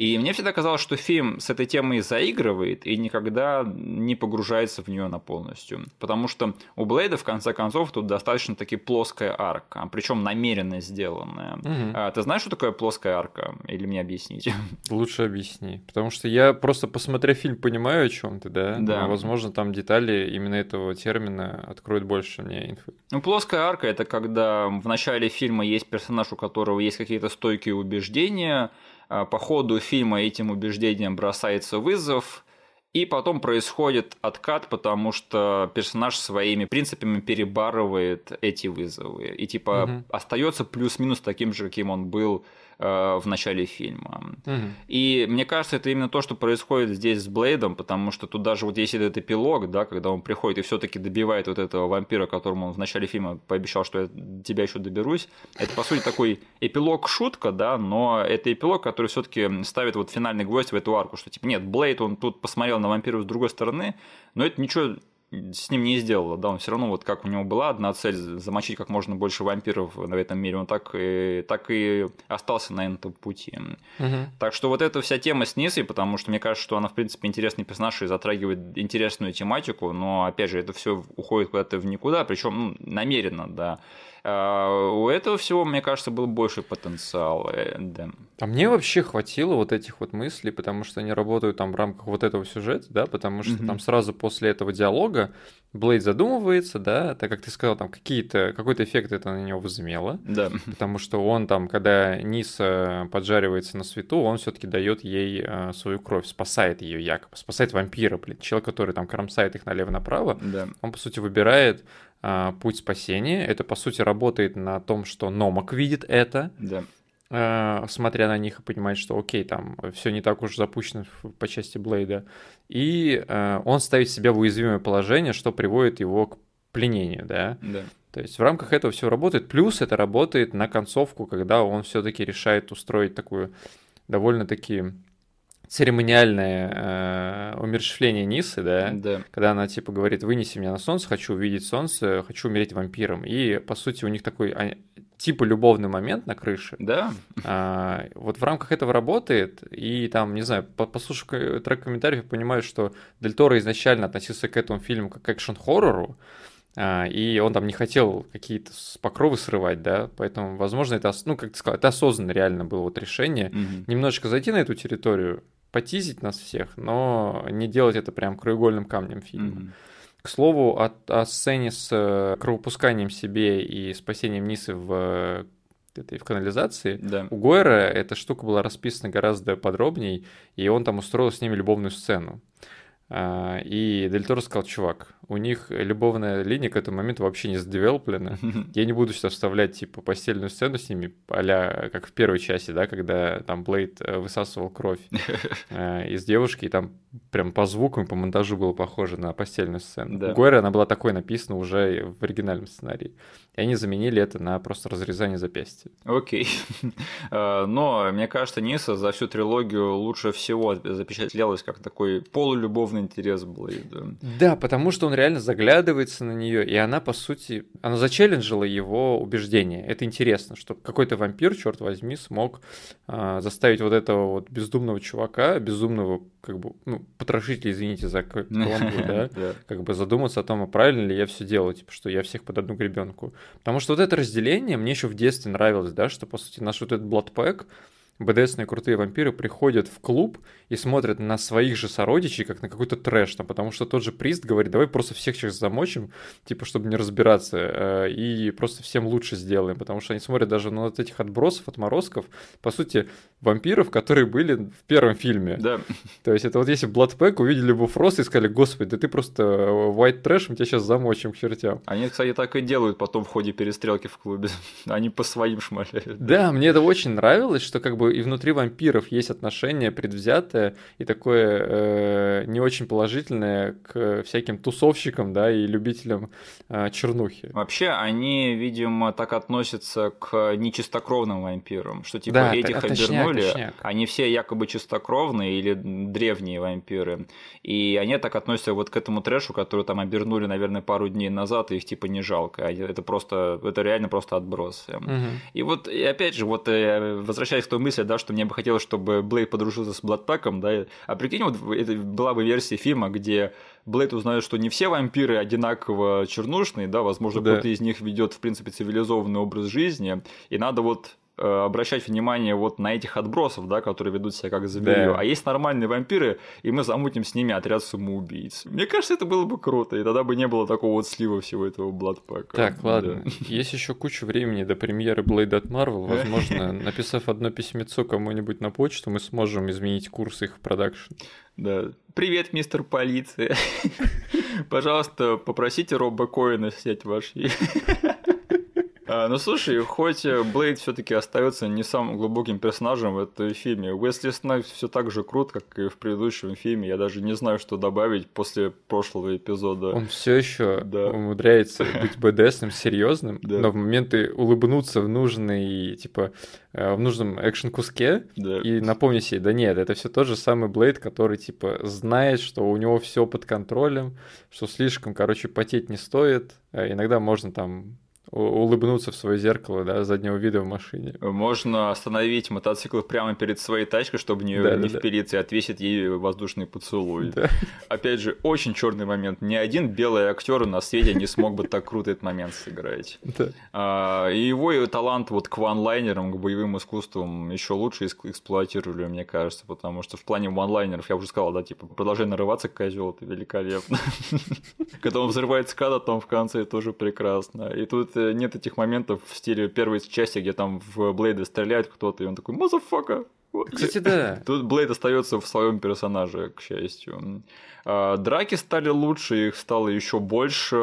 И мне всегда казалось, что фильм с этой темой заигрывает и никогда не погружается в нее на полностью. Потому что у Блейда, в конце концов, тут достаточно таки плоская арка, причем намеренно сделанная. Угу. А, ты знаешь, что такое плоская арка? Или мне объяснить? Лучше объясни. Потому что я просто, посмотрев фильм, понимаю, о чем ты, да? Да. Но, возможно, там детали именно этого термина откроют больше мне инфы. Ну, плоская арка это когда в начале фильма есть персонаж, у которого есть какие-то стойкие убеждения, а, по ходу фильма этим убеждениям бросается вызов, и потом происходит откат, потому что персонаж своими принципами перебарывает эти вызовы. И типа угу. остается плюс-минус таким же, каким он был в начале фильма. Угу. И мне кажется, это именно то, что происходит здесь с Блейдом, потому что тут даже вот есть этот эпилог, да, когда он приходит и все-таки добивает вот этого вампира, которому он в начале фильма пообещал, что я тебя еще доберусь. Это, по сути, такой эпилог-шутка, да, но это эпилог, который все-таки ставит вот финальный гвоздь в эту арку, что типа нет, Блейд, он тут посмотрел на вампиров с другой стороны, но это ничего с ним не сделала, да, он все равно вот как у него была одна цель замочить как можно больше вампиров на этом мире, он так и, так и остался на этом пути. Угу. Так что вот эта вся тема с Нисой, потому что мне кажется, что она в принципе интересный персонаж и затрагивает интересную тематику, но опять же это все уходит куда-то в никуда, причем ну, намеренно, да. А, у этого всего, мне кажется, был больше потенциал. Э, да. А мне вообще хватило вот этих вот мыслей, потому что они работают там в рамках вот этого сюжета, да, потому что mm-hmm. там сразу после этого диалога Блейд задумывается, да, так как ты сказал, там какие-то, какой-то эффект это на него возымело. Да. Потому что он там, когда Ниса поджаривается на свету, он все-таки дает ей э, свою кровь, спасает ее якобы, спасает вампира, блин, человек, который там кромсает их налево-направо. Да. Он, по сути, выбирает путь спасения. Это, по сути, работает на том, что Номок видит это. Да. А, смотря на них и понимает, что окей, там все не так уж запущено по части Блейда. И а, он ставит себя в уязвимое положение, что приводит его к пленению, да. Да. То есть в рамках этого все работает. Плюс это работает на концовку, когда он все-таки решает устроить такую довольно-таки церемониальное э, умерщвление Нисы, да? да, когда она типа говорит, вынеси меня на солнце, хочу увидеть солнце, хочу умереть вампиром. И по сути у них такой а, типа любовный момент на крыше. Да. А, вот в рамках этого работает, и там, не знаю, послушав трек комментариев, я понимаю, что Дель Торо изначально относился к этому фильму как к экшн-хоррору, а, и он там не хотел какие-то покровы срывать, да, поэтому, возможно, это, ну, как ты сказал, это осознанно реально было вот решение угу. немножечко зайти на эту территорию, потизить нас всех, но не делать это прям краеугольным камнем фильма. Mm-hmm. К слову, о, о сцене с э, кровопусканием себе и спасением Нисы в этой в канализации. Да. У Гойера эта штука была расписана гораздо подробней, и он там устроил с ними любовную сцену. А, и Дель Торо сказал, чувак, у них любовная линия к этому моменту вообще не задевелоплена. Я не буду сейчас вставлять, типа, постельную сцену с ними, а как в первой части, да, когда там Блейд э, высасывал кровь э, из девушки, и там прям по звукам, по монтажу было похоже на постельную сцену. Да. У Гойра она была такой написана уже в оригинальном сценарии. И они заменили это на просто разрезание запястья. Окей. Э, но, мне кажется, Ниса за всю трилогию лучше всего запечатлелась как такой полулюбовный интерес Блейда. Да, потому что он реально заглядывается на нее, и она, по сути, она зачелленджила его убеждения. Это интересно, что какой-то вампир, черт возьми, смог а, заставить вот этого вот бездумного чувака, безумного, как бы, ну, потрошителя, извините за каламбур, да, как бы задуматься о том, а правильно ли я все делаю, типа, что я всех под одну гребенку. Потому что вот это разделение мне еще в детстве нравилось, да, что, по сути, наш вот этот Bloodpack, БДСные крутые вампиры приходят в клуб и смотрят на своих же сородичей, как на какой-то трэш, там, потому что тот же Прист говорит, давай просто всех сейчас замочим, типа, чтобы не разбираться, э, и просто всем лучше сделаем, потому что они смотрят даже на вот этих отбросов, отморозков, по сути, вампиров, которые были в первом фильме. Да. То есть это вот если Bloodpack увидели бы Фрост и сказали, господи, да ты просто white trash, мы тебя сейчас замочим к чертям. Они, кстати, так и делают потом в ходе перестрелки в клубе. Они по своим шмаляют. Да, мне это очень нравилось, что как бы и внутри вампиров есть отношение предвзятое, и такое э, не очень положительное к всяким тусовщикам, да, и любителям э, чернухи. Вообще, они, видимо, так относятся к нечистокровным вампирам, что типа да, этих так, обернули, точняк, точняк. они все якобы чистокровные или древние вампиры, и они так относятся вот к этому трэшу, который там обернули, наверное, пару дней назад, и их типа не жалко, это просто, это реально просто отбросы. Угу. И вот, и опять же, вот э, возвращаясь к той мысли, да, что мне бы хотелось, чтобы Блейд подружился с Бладпаком, да, а прикинь, вот это была бы версия фильма, где Блейд узнает, что не все вампиры одинаково чернушные, да, возможно, да. кто-то из них ведет, в принципе, цивилизованный образ жизни, и надо вот обращать внимание вот на этих отбросов, да, которые ведут себя как зверье. Да. А есть нормальные вампиры, и мы замутим с ними отряд самоубийц. Мне кажется, это было бы круто, и тогда бы не было такого вот слива всего этого Бладпака. Так, ладно. Да. Есть еще куча времени до премьеры Blade от Marvel. Возможно, написав одно письмецо кому-нибудь на почту, мы сможем изменить курс их production. Да. Привет, мистер полиция. Пожалуйста, попросите Роба Коина снять ваш ну слушай, хоть э, Блейд все-таки остается не самым глубоким персонажем в этом фильме, Уэсли Снайпс все так же крут, как и в предыдущем фильме. Я даже не знаю, что добавить после прошлого эпизода. Он все еще да. умудряется быть badass ным, серьезным, да. но в моменты улыбнуться в нужный, типа, э, в нужном экшен-куске да. и напомнить себе, да нет, это все тот же самый Блейд, который, типа, знает, что у него все под контролем, что слишком, короче, потеть не стоит. А иногда можно там улыбнуться в свое зеркало, да, заднего вида в машине. Можно остановить мотоцикл прямо перед своей тачкой, чтобы не, да, не да, впилиться, и отвесить ей воздушный поцелуй. Да. Опять же, очень черный момент. Ни один белый актер на свете не смог бы так круто этот момент сыграть. Да. А, и его талант вот к ванлайнерам, к боевым искусствам еще лучше эксплуатировали, мне кажется, потому что в плане ванлайнеров, я уже сказал, да, типа, продолжай нарываться козел, это великолепно. Когда он взрывается кадр, там в конце тоже прекрасно. И тут нет этих моментов в стиле первой части, где там в Блейда стреляет кто-то, и он такой «Motherfucker!» Кстати, да. Тут Блейд остается в своем персонаже, к счастью. А, драки стали лучше, их стало еще больше,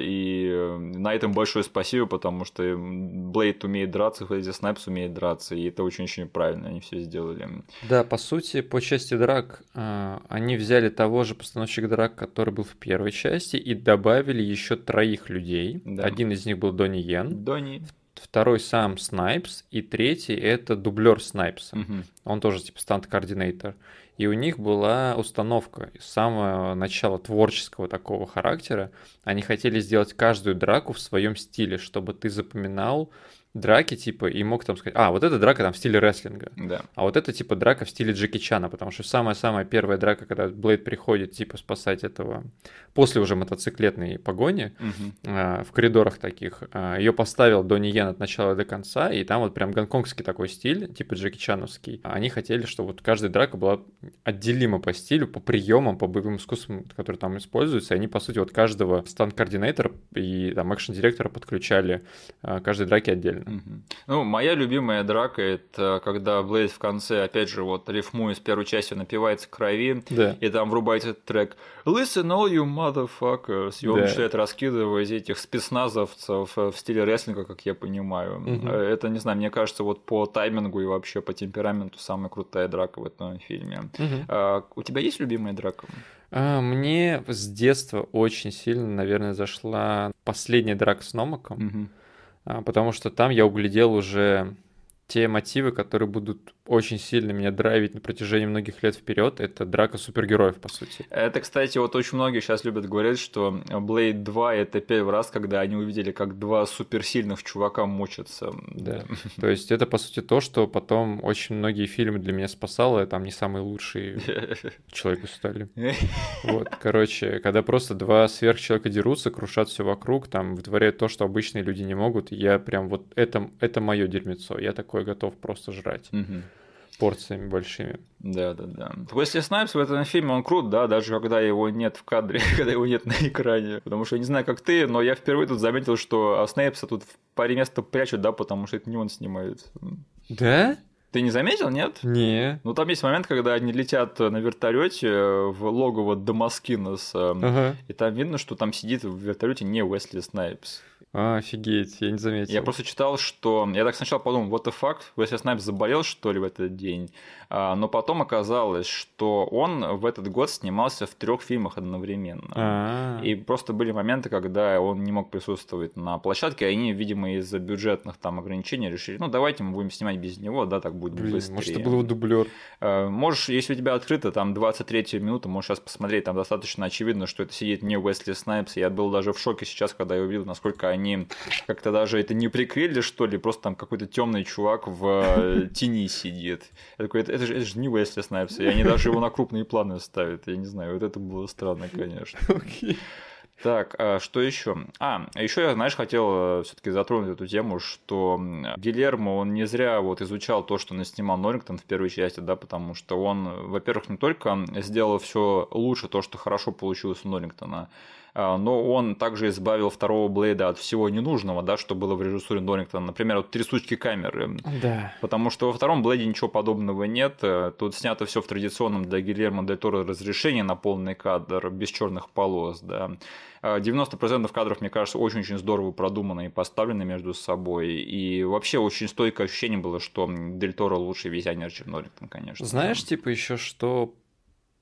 и э, на этом большое спасибо, потому что Блейд умеет драться, Уэсли Снайпс умеет драться, и это очень-очень правильно, они все сделали. Да, по сути, по части драк они взяли того же постановщика драк, который был в первой части, и добавили еще троих людей. Да. Один из них был Донни Йен. Донни второй сам Снайпс, и третий это дублер Снайпса. Угу. Он тоже типа stunt-координатор. И у них была установка с самого начала творческого такого характера. Они хотели сделать каждую драку в своем стиле, чтобы ты запоминал драки, типа, и мог там сказать, а, вот эта драка там в стиле рестлинга, да. а вот это, типа, драка в стиле Джеки Чана, потому что самая-самая первая драка, когда Блейд приходит, типа, спасать этого, после уже мотоциклетной погони, угу. э, в коридорах таких, э, ее поставил Донни Йен от начала до конца, и там вот прям гонконгский такой стиль, типа Джеки Чановский. Они хотели, чтобы вот каждая драка была отделима по стилю, по приемам, по боевым искусствам, которые там используются, и они, по сути, вот каждого стан-координатора и там экшн-директора подключали э, каждой драке отдельно. Угу. Ну, моя любимая драка это когда Блейд в конце, опять же, вот рифмуя с первой частью, напивается крови, да. и там врубается трек Listen all you motherfuckers, и он да. начинает раскидывать этих спецназовцев в стиле рестлинга, как я понимаю. Угу. Это, не знаю, мне кажется, вот по таймингу и вообще по темпераменту самая крутая драка в этом фильме. Угу. А, у тебя есть любимая драка? А, мне с детства очень сильно, наверное, зашла последняя драка с Номаком, угу. Потому что там я углядел уже те мотивы, которые будут очень сильно меня драйвить на протяжении многих лет вперед, это драка супергероев, по сути. Это, кстати, вот очень многие сейчас любят говорить, что Blade 2 это первый раз, когда они увидели, как два суперсильных чувака мочатся. Да. То есть это, по сути, то, что потом очень многие фильмы для меня спасало, там не самые лучшие человеку стали. Вот, короче, когда просто два сверхчеловека дерутся, крушат все вокруг, там вытворяют то, что обычные люди не могут, я прям вот это, это мое дерьмецо, я такое готов просто жрать порциями большими. Да, да, да. Если Снайпс в этом фильме, он крут, да, даже когда его нет в кадре, когда его нет на экране. Потому что я не знаю, как ты, но я впервые тут заметил, что Снайпса тут в паре мест прячут, да, потому что это не он снимает. Да? Ты не заметил, нет? Не. Ну там есть момент, когда они летят на вертолете в логово Дамаскинос, ага. и там видно, что там сидит в вертолете не Уэсли Снайпс. А, офигеть, я не заметил. Я просто читал, что... Я так сначала подумал, what the fuck, Уэсли Снайпс заболел, что ли, в этот день. А, но потом оказалось, что он в этот год снимался в трех фильмах одновременно. А-а-а. И просто были моменты, когда он не мог присутствовать на площадке, и они, видимо, из-за бюджетных там ограничений решили, ну, давайте мы будем снимать без него, да, так будет Блин, быстрее. Может, это был дублер. А, можешь, если у тебя открыто, там, 23 минута, можешь сейчас посмотреть, там достаточно очевидно, что это сидит не Уэсли Снайпс. Я был даже в шоке сейчас, когда я увидел, насколько они как-то даже это не прикрыли, что ли, просто там какой-то темный чувак в э, тени сидит. Я такой, это, это, же, это же не Уэсли Снайпс, и они даже его на крупные планы ставят. Я не знаю, вот это было странно, конечно. Okay. Так, а что еще? А, еще я, знаешь, хотел э, все-таки затронуть эту тему, что Гильермо, он не зря вот изучал то, что наснимал Норрингтон в первой части, да, потому что он, во-первых, не только сделал все лучше, то, что хорошо получилось у Норрингтона, но он также избавил второго Блейда от всего ненужного, да, что было в режиссуре Дорингтона. Например, вот трясучки камеры. Да. Потому что во втором Блейде ничего подобного нет. Тут снято все в традиционном для Гильермо Дель Торо разрешении на полный кадр, без черных полос, да. 90% а, кадров, мне кажется, очень-очень здорово продуманы и поставлены между собой. И вообще очень стойкое ощущение было, что Дель Торо лучший визионер, чем Норрингтон, конечно. Знаешь, типа еще что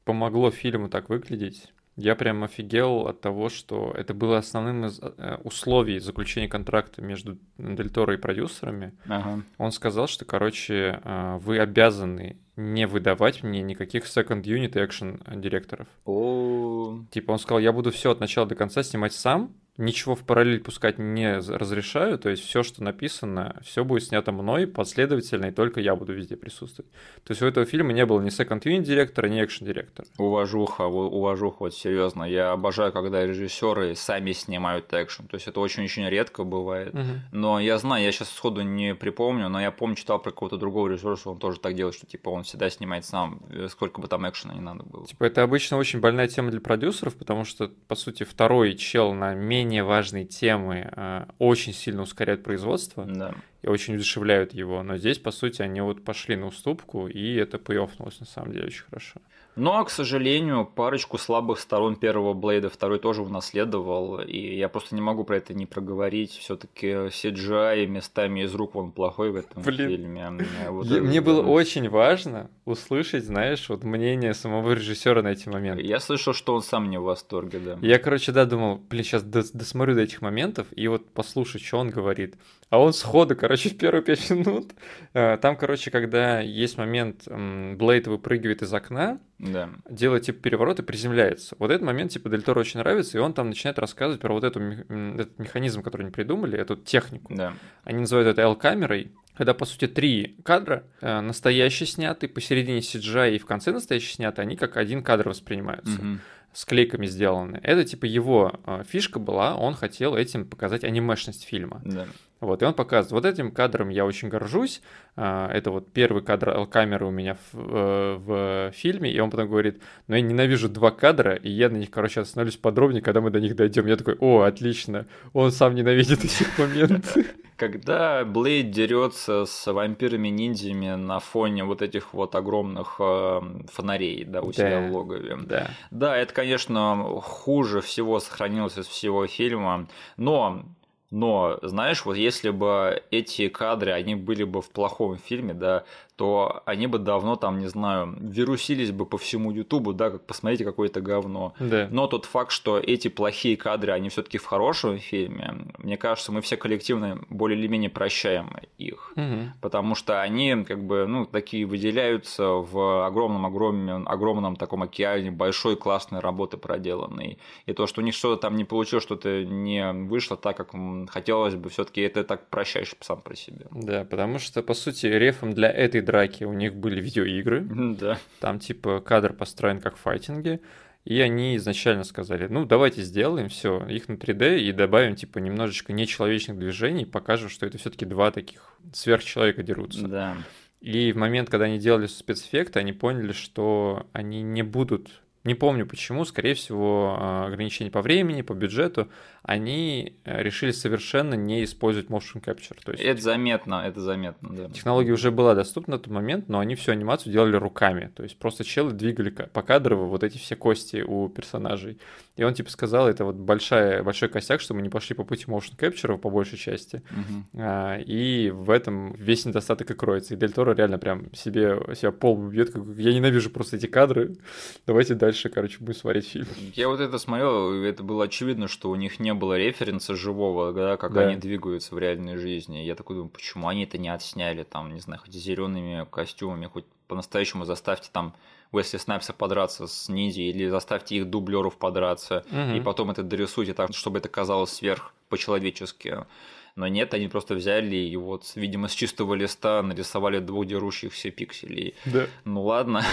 помогло фильму так выглядеть? Я прям офигел от того, что это было основным из э, условий заключения контракта между Дель Торо и продюсерами. Ага. Он сказал, что, короче, э, вы обязаны не выдавать мне никаких second unit экшен директоров. О. Типа он сказал, я буду все от начала до конца снимать сам, ничего в параллель пускать не разрешаю, то есть все, что написано, все будет снято мной последовательно, и только я буду везде присутствовать. То есть у этого фильма не было ни second unit директора, ни экшен директора. Уважуха, уважуха, вот серьезно. Я обожаю, когда режиссеры сами снимают экшен. То есть это очень-очень редко бывает. Угу. Но я знаю, я сейчас сходу не припомню, но я помню, читал про какого-то другого режиссера, что он тоже так делает, что типа он всегда снимает сам, э, сколько бы там экшена не надо было. Типа это обычно очень больная тема для продюсеров, потому что, по сути, второй чел на менее важные темы э, очень сильно ускоряют производство да. и очень удешевляют его. Но здесь, по сути, они вот пошли на уступку, и это пейофнулось на самом деле очень хорошо. Но, ну, а, к сожалению, парочку слабых сторон первого Блейда второй тоже унаследовал, и я просто не могу про это не проговорить. все таки CGI местами из рук вон плохой в этом Блин. фильме. Вот Мне это... было очень важно услышать, знаешь, вот мнение самого режиссера на эти моменты. Я слышал, что он сам не в восторге, да. Я, короче, да, думал, блин, сейчас досмотрю до этих моментов и вот послушаю, что он говорит. А он сходу, короче, в первые пять минут. Э, там, короче, когда есть момент, Блейд выпрыгивает из окна, да. делает типа переворот и приземляется. Вот этот момент типа Дель Торо очень нравится, и он там начинает рассказывать про вот эту, этот механизм, который они придумали, эту технику. Да. Они называют это L-камерой, когда, по сути, три кадра, э, настоящие сняты, посередине CGI и в конце настоящие сняты, они как один кадр воспринимаются. Угу. С клейками сделаны. Это типа его э, фишка была, он хотел этим показать анимешность фильма. Да. Вот, и он показывает, вот этим кадром я очень горжусь, а, это вот первый кадр камеры у меня в, э, в фильме, и он потом говорит, но я ненавижу два кадра, и я на них, короче, остановлюсь подробнее, когда мы до них дойдем. Я такой, о, отлично, он сам ненавидит эти моменты. Когда Блейд дерется с вампирами-ниндзями на фоне вот этих вот огромных э, фонарей, да, у себя в логове. Да. Да, это, конечно, хуже всего сохранилось из всего фильма, но но, знаешь, вот если бы эти кадры, они были бы в плохом фильме, да, то они бы давно там, не знаю, вирусились бы по всему Ютубу, да, как посмотрите какое-то говно. Да. Но тот факт, что эти плохие кадры, они все-таки в хорошем фильме, мне кажется, мы все коллективно более или менее прощаем их, угу. потому что они как бы, ну, такие выделяются в огромном, огромном, огромном таком океане большой классной работы проделанной. И то, что у них что-то там не получилось, что-то не вышло так, как хотелось бы, все-таки это так прощаешь сам про себя. Да, потому что, по сути, рефом для этой драки у них были видеоигры. Да. Там типа кадр построен как в файтинге. И они изначально сказали, ну давайте сделаем все, их на 3D и добавим типа немножечко нечеловечных движений, покажем, что это все-таки два таких сверхчеловека дерутся. Да. И в момент, когда они делали спецэффекты, они поняли, что они не будут не помню почему, скорее всего, а, ограничения по времени, по бюджету, они э, решили совершенно не использовать motion capture. То есть это заметно, это заметно, да. Технология уже была доступна на тот момент, но они всю анимацию делали руками. То есть просто челы двигали по кадрово вот эти все кости у персонажей. И он типа сказал, это вот большая, большой косяк, что мы не пошли по пути motion capture по большей части. Угу. И в этом весь недостаток и кроется. И Дель Торо реально прям себе, себя пол бьет. Как... Я ненавижу просто эти кадры. Давайте дальше, короче, будем смотреть фильм. Я вот это смотрел, это было очевидно, что у них не было референса живого, да, как да. они двигаются в реальной жизни. Я такой думаю, почему они это не отсняли, там, не знаю, хоть зелеными костюмами, хоть по-настоящему заставьте там Уэсли Снайпса подраться с ниндзя или заставьте их дублеров подраться, угу. и потом это дорисуйте так, чтобы это казалось сверх по-человечески. Но нет, они просто взяли и вот, видимо, с чистого листа нарисовали двух дерущихся пикселей. Да. Ну ладно.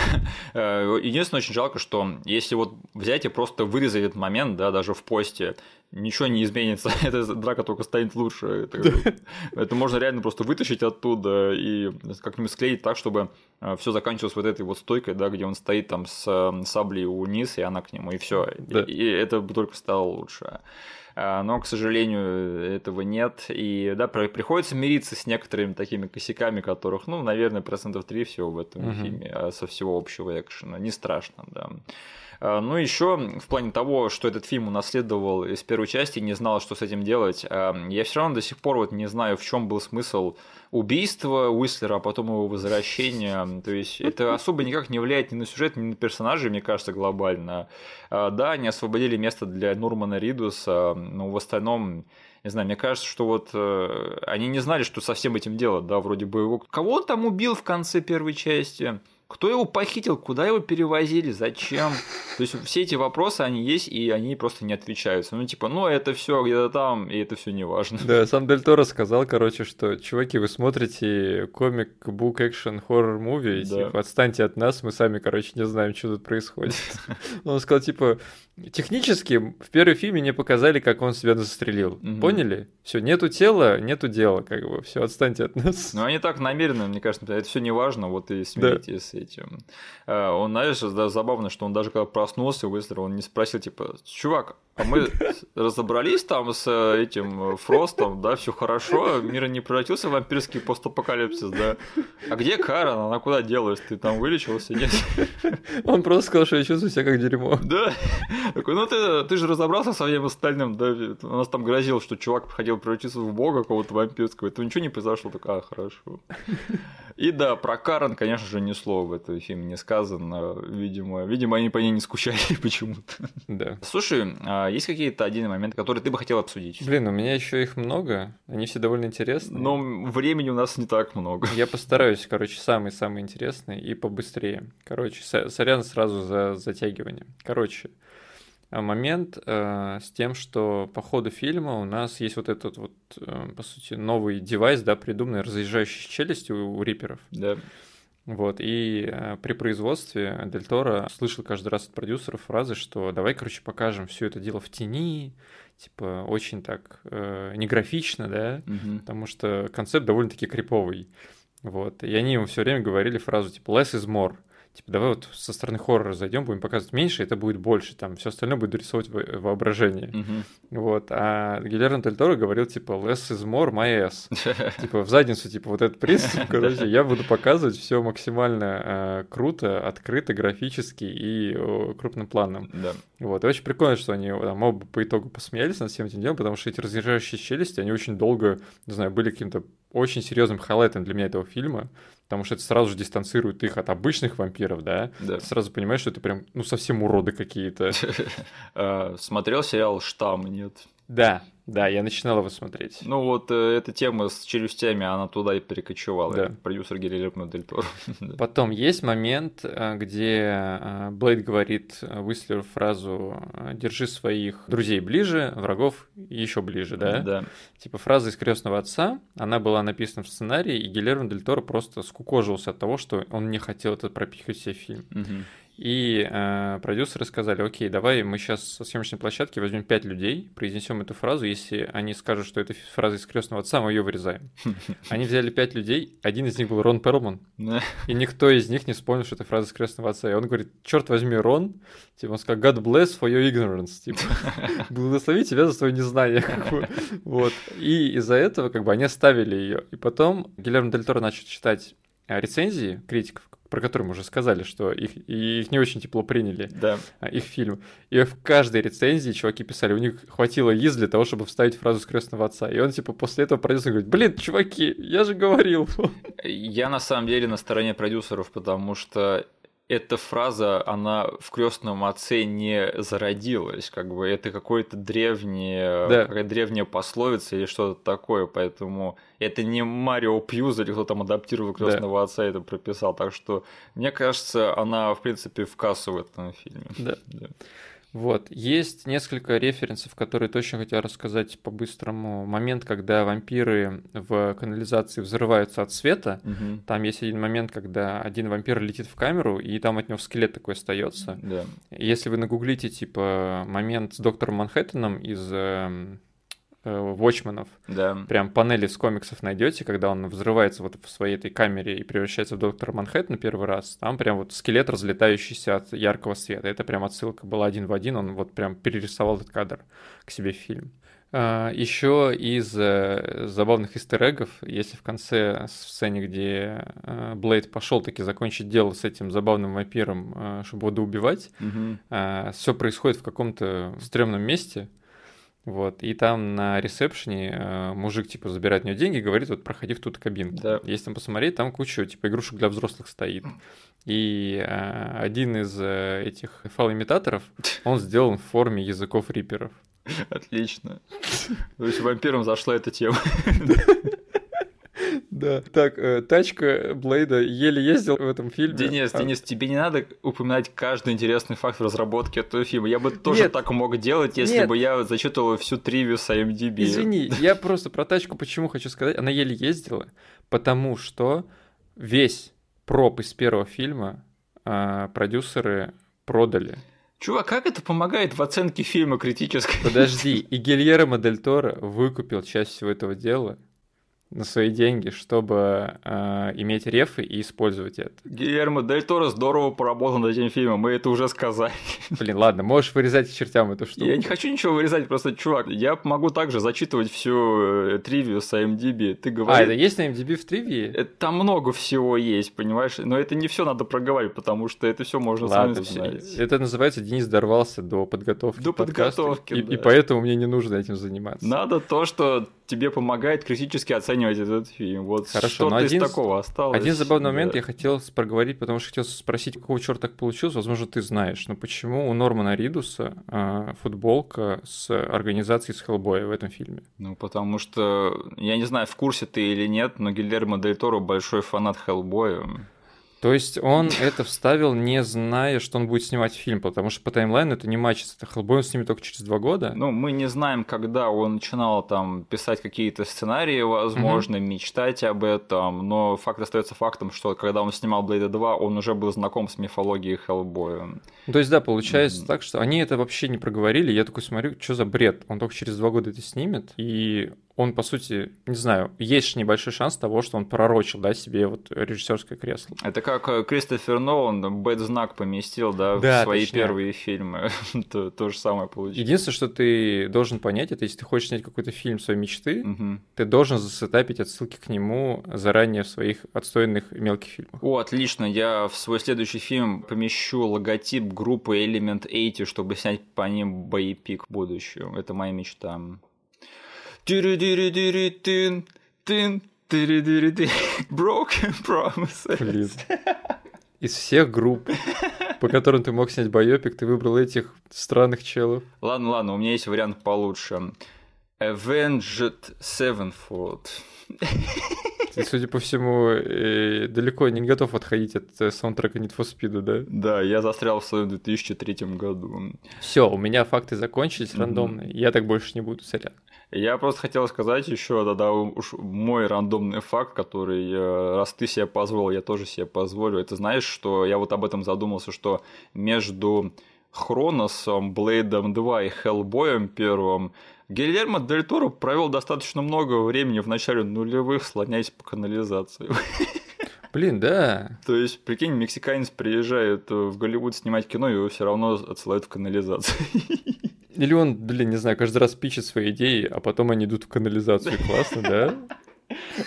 Э, единственное, очень жалко, что если вот взять и просто вырезать этот момент, да, даже в посте, ничего не изменится, эта драка только станет лучше. Это, это можно реально просто вытащить оттуда и как-нибудь склеить так, чтобы э, все заканчивалось вот этой вот стойкой, да, где он стоит там с э, саблей вниз, и она к нему, и все. Да. И, и это бы только стало лучше. А, но, к сожалению, этого нет. И да, приходится мириться с некоторыми такими косяками, которых, ну, наверное, процентов 3 всего в этом угу. фильме, а со всего общего экшена. Не страшно, да. А, ну, еще в плане того, что этот фильм унаследовал из первой части, не знал, что с этим делать, я все равно до сих пор вот не знаю, в чем был смысл убийства Уислера, а потом его возвращения. То есть это особо никак не влияет ни на сюжет, ни на персонажей, мне кажется, глобально. А, да, они освободили место для Нурмана Ридуса, но в остальном не знаю, мне кажется, что вот э, они не знали, что со всем этим делать, да, вроде бы его... Кого он там убил в конце первой части? Кто его похитил, куда его перевозили, зачем? То есть все эти вопросы, они есть, и они просто не отвечаются. Ну, типа, ну, это все где-то там, и это все не важно. Да, сам Дель Торо сказал, короче, что, чуваки, вы смотрите комик, бук, экшен, хоррор муви, да. типа, отстаньте от нас, мы сами, короче, не знаем, что тут происходит. Он сказал, типа, технически в первом фильме не показали, как он себя застрелил. Поняли? Все, нету тела, нету дела, как бы, все, отстаньте от нас. Ну, они так намеренно, мне кажется, это все не важно, вот и смиритесь этим. Э, он, знаешь, да, забавно, что он даже когда проснулся, Уэслер, он не спросил, типа, чувак, а мы разобрались там с э, этим э, Фростом, да, все хорошо, мир не превратился в вампирский постапокалипсис, да. А где Карен? Она куда делась? Ты там вылечился? Нет? Он просто сказал, что я чувствую себя как дерьмо. Да. Такой, ну ты, ты же разобрался со всем остальным, да, у нас там грозил, что чувак хотел превратиться в бога какого-то вампирского, это ничего не произошло, так, а, хорошо. И да, про Карен, конечно же, ни слова в этом фильме не сказано, видимо, видимо, они по ней не скучали почему-то. Да. Слушай, а есть какие-то отдельные моменты, которые ты бы хотел обсудить? Блин, у меня еще их много, они все довольно интересные. Но времени у нас не так много. Я постараюсь, короче, самый-самый интересный и побыстрее. Короче, сорян сразу за затягивание. Короче, а, момент э, с тем, что по ходу фильма у нас есть вот этот вот, э, по сути, новый девайс, да, придуманный разъезжающей челюстью у, у риперов. Да. Вот, и э, при производстве Дель Торо слышал каждый раз от продюсеров фразы, что давай, короче, покажем все это дело в тени, типа очень так э, не графично, да, Мгм. потому что концепт довольно-таки криповый. Вот. И они ему все время говорили фразу типа less is more. Типа, давай вот со стороны хоррора зайдем, будем показывать меньше, это будет больше, там все остальное будет рисовать во- воображение. Мгм. Вот. А Гильермо Дель Торо говорил, типа, less is more, my ass. Типа, в задницу, типа, вот этот принцип, короче, я буду показывать все максимально э, круто, открыто, графически и э, крупным планом. Да. Вот, и очень прикольно, что они там, оба по итогу посмеялись над всем этим делом, потому что эти разъезжающие челюсти, они очень долго, не знаю, были каким-то очень серьезным хайлайтом для меня этого фильма, потому что это сразу же дистанцирует их от обычных вампиров, да? Да. Ты сразу понимаешь, что это прям, ну, совсем уроды какие-то. А, Смотрел сериал «Штамм», нет? Да, да, я начинал его смотреть. Ну вот э, эта тема с челюстями, она туда и перекочевала. Да. Продюсер Гильермо Дель Торо. Потом есть момент, э, где э, Блейд говорит э, Уистлеру фразу «держи своих друзей ближе, врагов еще ближе», да? Да. Типа фраза из «Крестного отца», она была написана в сценарии, и Гильермо Дель Торо просто скукожился от того, что он не хотел это пропихивать в себе фильм. Мгм. И э, продюсеры сказали, окей, давай мы сейчас со съемочной площадки возьмем пять людей, произнесем эту фразу, если они скажут, что это фраза из «Крестного отца», мы ее вырезаем. Они взяли пять людей, один из них был Рон Перлман, и никто из них не вспомнил, что это фраза из «Крестного отца». И он говорит, черт возьми, Рон, типа, он сказал, God bless for your ignorance, типа, благослови тебя за свое незнание. как бы. Вот. И из-за этого, как бы, они оставили ее. И потом Гильермо Дель Торо начал читать э, рецензии критиков, про которые мы уже сказали, что их, их не очень тепло приняли, Да. а, их фильм. И в каждой рецензии чуваки писали, у них хватило из для того, чтобы вставить фразу с крестного отца. И он, типа, после этого продюсер говорит, блин, чуваки, я же говорил. Я на самом деле на стороне продюсеров, потому что эта фраза, она в крестном отце не зародилась, как бы это какое-то древнее, Да. какая древняя пословица или что-то такое, поэтому это не Марио Пьюз или кто там адаптировал крестного отца и это прописал, так что мне кажется, она в принципе в кассу в этом фильме. Да. Да. Вот. Есть несколько референсов, которые точно хотел рассказать по-быстрому. Момент, когда вампиры в канализации взрываются от света. Мгм. Там есть один момент, когда один вампир летит в камеру, и там от него скелет такой остается. Да. Если вы нагуглите, типа, момент с доктором Манхэттеном из эм, Watchmen'ов, Да. прям панели с комиксов найдете, когда он взрывается вот в своей этой камере и превращается в доктора Манхэттена первый раз, там прям вот скелет, разлетающийся от яркого света. Это прям отсылка была один в один, он вот прям перерисовал этот кадр к себе в фильм. Еще из э, забавных истерегов, если в конце сцене, где э, Блейд пошел таки закончить дело с этим забавным вампиром, э, чтобы его доубивать, Мгм. все происходит в каком-то стрёмном месте, вот, и там на ресепшене э, мужик, типа, забирает у него деньги и говорит, вот, проходи в ту кабинку. Да. Если там посмотреть, там куча, типа, игрушек для взрослых стоит. И э, один из э, этих фалоимитаторов, он сделан в форме языков риперов. Отлично. То есть вампирам зашла эта тема. Да. Так, э, тачка Блейда еле ездил в этом фильме. Денис, А, Денис, тебе не надо упоминать каждый интересный факт в разработке этого фильма. Я бы тоже Нет. так мог делать, если Нет. бы я зачитывал всю тривию с IMDb. Извини, я просто про тачку почему хочу сказать. Она еле ездила, потому что весь проб из первого фильма а, продюсеры продали. Чувак, как это помогает в оценке фильма критической? Подожди, и Гильермо Дель Торо выкупил часть всего этого дела на свои деньги, чтобы а, иметь рефы и использовать это. Гильермо Дель Торо здорово поработал над этим фильмом, мы это уже сказали. Блин, ладно, можешь вырезать чертям эту штуку. Я не хочу ничего вырезать, просто, чувак, я могу также зачитывать всю э, тривию с IMDb. Ты А, говоришь... это есть на MDB в тривии? Это- Там много всего есть, понимаешь? Но это не все надо проговаривать, потому что это все можно Ладно, сами знать. это называется Денис дорвался до подготовки До подкаста, подготовки, и, да. и поэтому мне не нужно этим заниматься. Надо то, что тебе помогает критически оценивать этот фильм. Вот Хорошо, что но из один- такого осталось. Один забавный Да. момент я хотел проговорить, потому что хотел спросить, какого черта так получилось. Возможно, ты знаешь, но почему у Нормана Ридуса а, футболка с организацией с Хеллбоя в этом фильме? Ну, потому что, я не знаю, в курсе ты или нет, но Гильермо Дель Торо большой фанат Хеллбоя. То есть он это вставил, не зная, что он будет снимать фильм, потому что по таймлайну это не мачится. Это Хеллбой он снимет только через два года. Ну, мы не знаем, когда он начинал там писать какие-то сценарии, возможно, угу. мечтать об этом, но факт остается фактом, что когда он снимал Блейда 2, он уже был знаком с мифологией Хеллбоя. То есть, да, получается угу. так, что они это вообще не проговорили. Я такой смотрю, что за бред? Он только через два года это снимет, и он, по сути, не знаю, есть небольшой шанс того, что он пророчил, да, себе вот режиссерское кресло. Это как э, Кристофер Нолан Бэт-знак поместил, да, да в свои точнее. первые фильмы. то, то же самое получилось. Единственное, что ты должен понять, это если ты хочешь снять какой-то фильм своей мечты, угу. ты должен засетапить отсылки к нему заранее в своих отстойных мелких фильмах. О, отлично, я в свой следующий фильм помещу логотип группы Element 80, чтобы снять по ним боепик в будущем. Это моя мечта. Тин, тири-дири-тин. Broken Promises. Блин. Из всех групп, по которым ты мог снять байопик, ты выбрал этих странных челов. Ладно, ладно, у меня есть вариант получше. Avenged Sevenfold. Ты, судя по всему, далеко не готов отходить от саундтрека Need for Speed, да? Да, я застрял в своем 2003 году. Все, у меня факты закончились рандомные. Я так больше не буду, сорян. Я просто хотел сказать еще, да, да, уж мой рандомный факт, который, э, раз ты себе позволил, я тоже себе позволю. Это знаешь, что я вот об этом задумался, что между Хроносом, Блейдом 2 и Хеллбоем первым Гильермо Дель Торо провел достаточно много времени в начале нулевых, слоняясь по канализации. Блин, да. То есть, прикинь, мексиканец приезжает в Голливуд снимать кино, и его все равно отсылают в канализацию. Или он, блин, не знаю, каждый раз пичет свои идеи, а потом они идут в канализацию. Классно, да?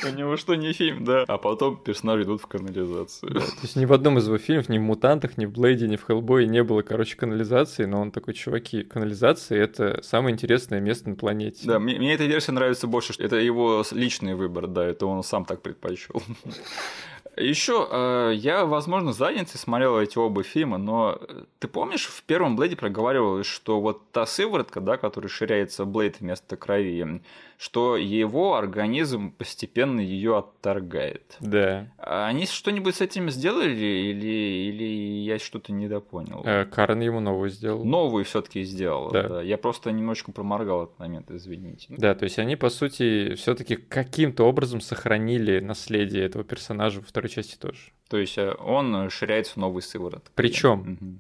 У него что, не фильм, да? А потом персонажи идут в канализацию. Да, то есть ни в одном из его фильмов, ни в «Мутантах», ни в «Блейде», ни в «Хеллбое» не было, короче, канализации, но он такой, чуваки, канализация — это самое интересное место на планете. Да, мне, мне эта версия нравится больше, это его личный выбор, да, это он сам так предпочел. Еще э, я, возможно, задницей смотрел эти оба фильма, но э, ты помнишь, в первом Блейде проговаривалось, что вот та сыворотка, да, которая ширяется Блейд вместо крови, что его организм постепенно ее отторгает. Да. А они что-нибудь с этим сделали или, или я что-то недопонял? Э, Карен ему новую сделал. Новую все-таки сделал. Да. да. Я просто немножечко проморгал этот момент, извините. Да, то есть они, по сути, все-таки каким-то образом сохранили наследие этого персонажа во второй части тоже. То есть э, он ширяется в новый сыворот. Причем угу.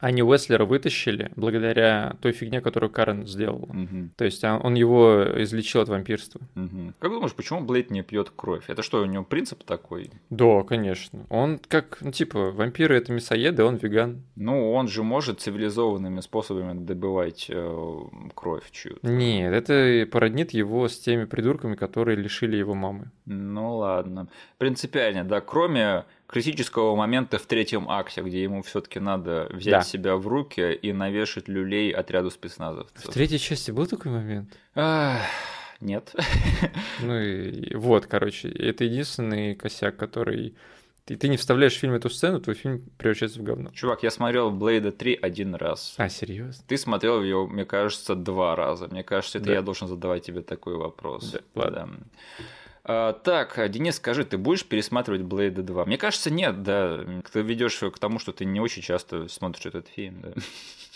Они Уэслера вытащили благодаря той фигне, которую Карен сделал. Угу. То есть а, он его излечил от вампирства. Угу. Как думаешь, почему Блейд не пьет кровь? Это что, у него принцип такой? Да, конечно. Он как, ну типа, вампиры это мясоеды, он веган. Ну, он же может цивилизованными способами добывать э, кровь чью-то. Нет, это породнит его с теми придурками, которые лишили его мамы. Ну ладно. Принципиально, да, кроме критического момента в третьем акте, где ему все-таки надо взять да. себя в руки и навешать люлей отряду спецназовцев. В третьей части был такой момент? Ах, нет. Ну и вот, короче, это единственный косяк, который ты, ты не вставляешь в фильм эту сцену, твой фильм превращается в говно. Чувак, я смотрел Блейда 3 один раз. А, серьезно? Ты смотрел ее, мне кажется, два раза. Мне кажется, это да. я должен задавать тебе такой вопрос. Да, ладно. Да. А, так, Денис, скажи, ты будешь пересматривать Блейда 2? Мне кажется, нет, да. Ты ведешь к тому, что ты не очень часто смотришь этот фильм, да.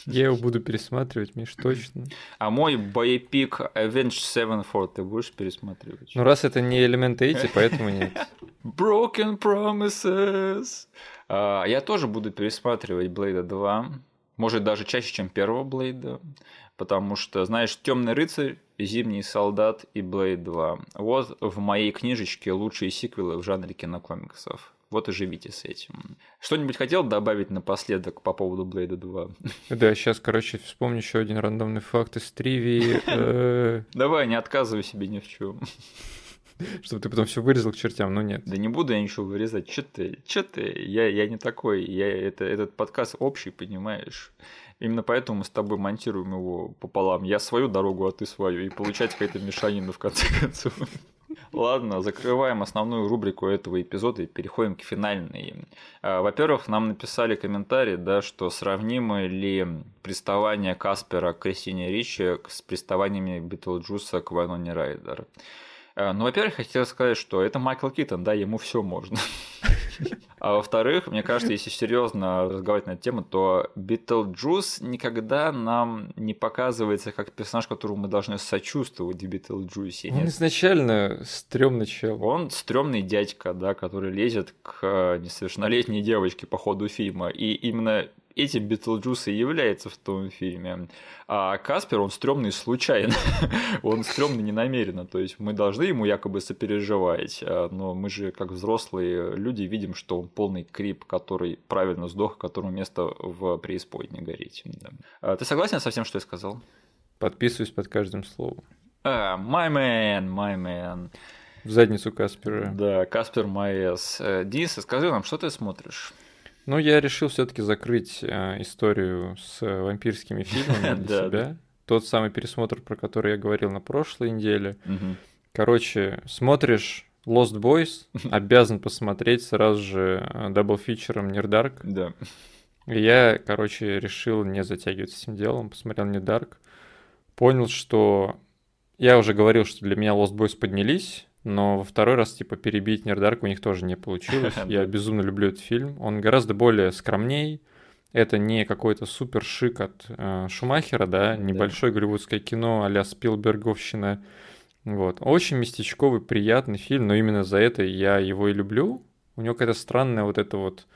Я его буду пересматривать, Миш, точно. А мой боепик Avenged Sevenfold ты будешь пересматривать? Ну, раз это не элемент 80, поэтому нет. Broken Promises. А, я тоже буду пересматривать Блейда 2. Может, даже чаще, чем первого Блейда потому что, знаешь, Темный рыцарь, Зимний солдат и Блейд 2. Вот в моей книжечке лучшие сиквелы в жанре кинокомиксов. Вот и живите с этим. Что-нибудь хотел добавить напоследок по поводу Блейда 2? Да, сейчас, короче, вспомню еще один рандомный факт из тривии. Э. Давай, не отказывай себе ни в чем. Чтобы ты потом все вырезал к чертям, но нет. Да не буду я ничего вырезать. Че ты? Че ты? Я, я не такой. Я, это, этот подкаст общий, понимаешь? Именно поэтому мы с тобой монтируем его пополам. Я свою дорогу, а ты свою. И получается какая-то мешанина в конце концов. Ладно, закрываем основную рубрику этого эпизода и переходим к финальной. А, во-первых, нам написали комментарий, да, что сравнимы ли приставания Каспера к Кристине Ричи с приставаниями Битлджуса к Вайноне Райдер. А, ну, во-первых, хотел сказать, что это Майкл Китон, да, ему все можно. А во-вторых, мне кажется, если серьезно разговаривать на эту тему, то Битлджус никогда нам не показывается как персонаж, которому мы должны сочувствовать в Битлджусе. Он изначально стрёмный чел. Он стрёмный дядька, да, который лезет к несовершеннолетней девочке по ходу фильма. И именно этим Битлджус и является в том фильме. А Каспер, он стрёмный случайно, он стрёмный ненамеренно, то есть мы должны ему якобы сопереживать, а, но мы же как взрослые люди видим, что он полный creep, который правильно сдох, которому место в преисподней гореть. Да. А ты согласен со всем, что я сказал? Подписываюсь под каждым словом. А, my man, my man. В задницу Каспера. Да, Каспер, my ass. Э, Денис, скажи нам, что ты смотришь? Ну, я решил все-таки закрыть э, историю с вампирскими фильмами для себя. Тот самый пересмотр, про который я говорил на прошлой неделе. Короче, смотришь Lost Boys, обязан посмотреть сразу же double feature ом Near Dark. Да. И я, короче, решил не затягивать с этим делом, посмотрел Near Dark, понял, что я уже говорил, что для меня Lost Boys поднялись, но во второй раз, типа, перебить Нердарк у них тоже не получилось. Я безумно люблю этот фильм. Он гораздо более скромней. Это не какой-то супер шик от э, Шумахера, да, небольшое голливудское кино а-ля Спилберговщина. Вот. Очень местечковый, приятный фильм, но именно за это я его и люблю. У него какая-то странная вот эта вот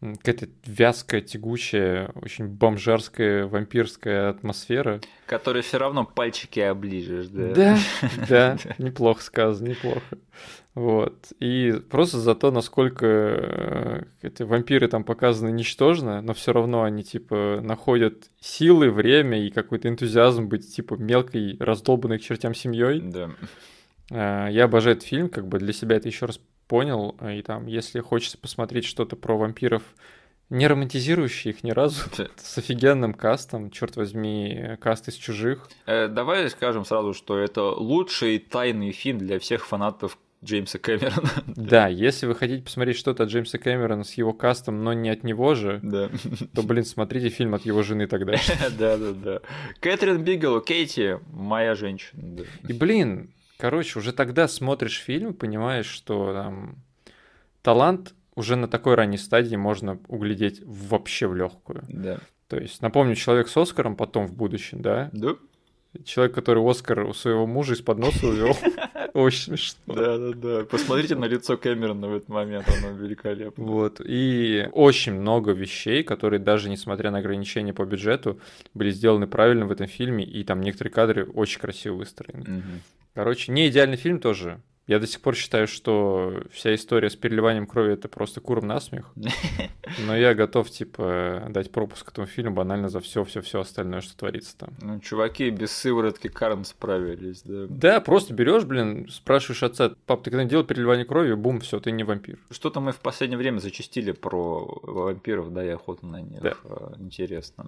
какая-то вязкая, тягучая, очень бомжарская, вампирская атмосфера. Которой все равно пальчики оближешь, да? Да, да, неплохо сказано, неплохо. Вот. И просто за то, насколько э, эти вампиры там показаны ничтожно, но все равно они типа находят силы, время и какой-то энтузиазм быть типа мелкой, раздолбанной к чертям семьей. Да. Э, я обожаю этот фильм, как бы для себя это еще раз понял. И там, если хочется посмотреть что-то про вампиров, не романтизирующий их ни разу, с офигенным кастом, черт возьми, каст из чужих. Э, давай скажем сразу, что это лучший тайный фильм для всех фанатов Джеймса Кэмерона. Да, если вы хотите посмотреть что-то от Джеймса Кэмерона с его кастом, но не от него же, да. то, блин, смотрите фильм от его жены тогда. Да, да, да. Кэтрин Бигелу, Кейти, моя женщина. И, блин, Короче, уже тогда смотришь фильм, понимаешь, что там талант уже на такой ранней стадии можно углядеть вообще в легкую. Да. То есть, напомню, человек с Оскаром потом в будущем, да? Да. Человек, который Оскар у своего мужа из-под носа увел. Очень смешно. Да, да, да. Посмотрите на лицо Кэмерона в этот момент, оно великолепно. Вот. И очень много вещей, которые даже несмотря на ограничения по бюджету, были сделаны правильно в этом фильме, и там некоторые кадры очень красиво выстроены. Короче, не идеальный фильм тоже. Я до сих пор считаю, что вся история с переливанием крови это просто куром насмех. Но я готов, типа, дать пропуск этому фильму банально за все, все, все остальное, что творится там. Ну, чуваки без сыворотки Карн справились, да. Да, просто берешь, блин, спрашиваешь отца, пап, ты когда делал переливание крови, бум, все, ты не вампир. Что-то мы в последнее время зачастили про вампиров, да, и охоту на них. Да. А, интересно.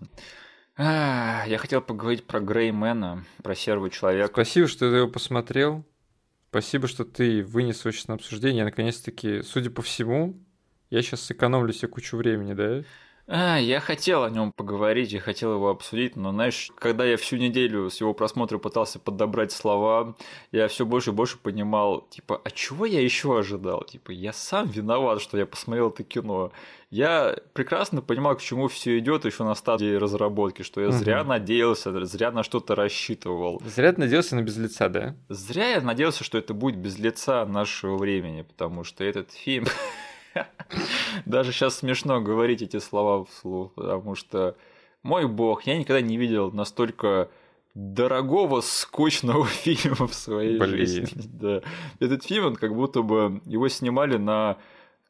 Я хотел поговорить про Греймена, про серого человека. Спасибо, что ты его посмотрел. Спасибо, что ты вынес сейчас на обсуждение. Наконец-таки, судя по всему, я сейчас сэкономлю себе кучу времени, да? А, я хотел о нем поговорить, я хотел его обсудить, но знаешь, когда я всю неделю с его просмотра пытался подобрать слова, я все больше и больше понимал, типа, а чего я еще ожидал? Типа, я сам виноват, что я посмотрел это кино. Я прекрасно понимал, к чему все идет еще на стадии разработки, что я угу. зря надеялся, зря на что-то рассчитывал. Зря надеялся на без лица, да? Зря я надеялся, что это будет без лица нашего времени, потому что этот фильм Даже сейчас смешно говорить эти слова вслух, потому что, мой бог, я никогда не видел настолько дорогого, скучного фильма в своей Блин. жизни. Да. Этот фильм, он как будто бы его снимали на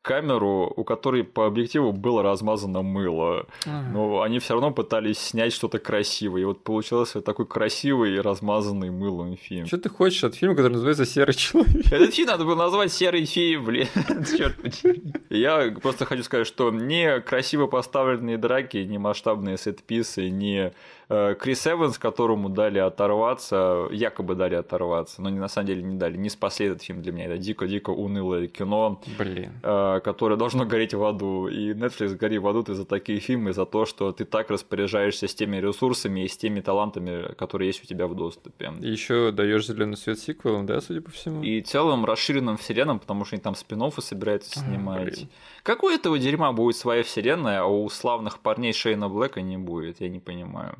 камеру, у которой по объективу было размазано мыло. Ага. Но они все равно пытались снять что-то красивое. И вот получился такой красивый и размазанный мылом фильм. Что ты хочешь от фильма, который называется Серый человек? Этот фильм надо было назвать Серый фильм, блин. Черт Я просто хочу сказать, что не красиво поставленные драки, не масштабные сетписы, не Крис Эванс, которому дали оторваться, якобы дали оторваться, но на самом деле не дали, не спасли этот фильм для меня. Это дико-дико унылое кино. Блин. Э, которое должно гореть в аду. И Netflix гори в аду ты за такие фильмы, за то, что ты так распоряжаешься с теми ресурсами и с теми талантами, которые есть у тебя в доступе. И еще даешь зеленый свет сиквелом, да, судя по всему? И целым расширенным вселенным, потому что они там спин собираются снимать. Какой этого дерьма будет своя вселенная, а у славных парней Шейна Блэка не будет, я не понимаю.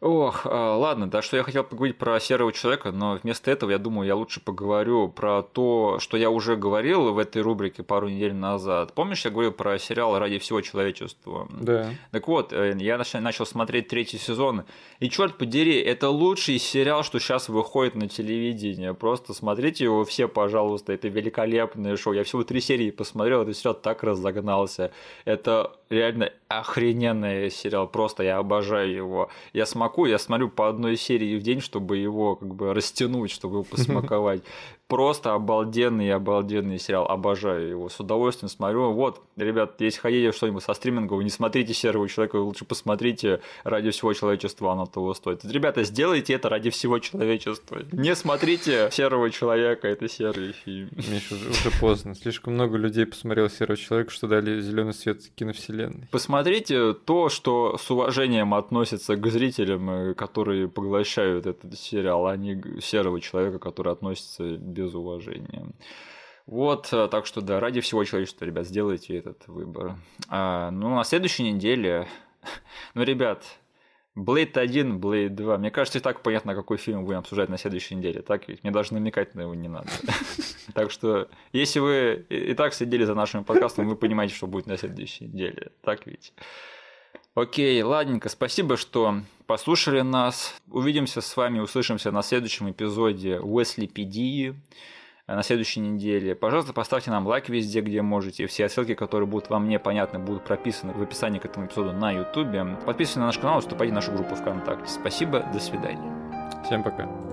Ох, а, ладно, да, что я хотел поговорить про серого человека, но вместо этого я думаю, я лучше поговорю про то, что я уже говорил в этой рубрике пару недель назад. Помнишь, я говорил про сериал «Ради всего человечества»? Да. Так вот, э, я начал смотреть третий сезон, и черт подери, это лучший сериал, что сейчас выходит на телевидении. Просто смотрите его все, пожалуйста, это великолепное шоу. Я всего три серии посмотрел, этот сериал так разогнался. Это реально охрененный сериал, просто я обожаю его. Я смогу, я смотрю по одной серии в день, чтобы его как бы растянуть, чтобы его посмаковать. Просто обалденный, обалденный сериал. Обожаю его. С удовольствием смотрю. Вот, ребят, если хотите что-нибудь со стриминга, вы не смотрите «Серого человека», вы лучше посмотрите «Ради всего человечества», оно того стоит. Ребята, сделайте это ради всего человечества. Не смотрите «Серого человека», это серый фильм. Миша, уже, уже поздно. Слишком много людей посмотрел «Серого человека», что дали зеленый свет киновселенной. Посмотрите то, что с уважением относится к зрителям, которые поглощают этот сериал, а не «Серого человека», который относится без уважения. Вот, э, так что да, ради всего человечества, ребят, сделайте этот выбор. А, ну, на следующей неделе, ну, ребят, Blade 1, Blade 2. Мне кажется, и так понятно, какой фильм будем обсуждать на следующей неделе. Так ведь мне даже намекать на него не надо. Так что, если вы и так следили за нашим подкастом, вы понимаете, что будет на следующей неделе. Так ведь? Окей, ладненько, спасибо, что послушали нас. Увидимся с вами, услышимся на следующем эпизоде Уэсли Педии на следующей неделе. Пожалуйста, поставьте нам лайк везде, где можете. Все ссылки, которые будут вам непонятны, будут прописаны в описании к этому эпизоду на YouTube. Подписывайтесь на наш канал, вступайте в нашу группу ВКонтакте. Спасибо, до свидания. Всем пока.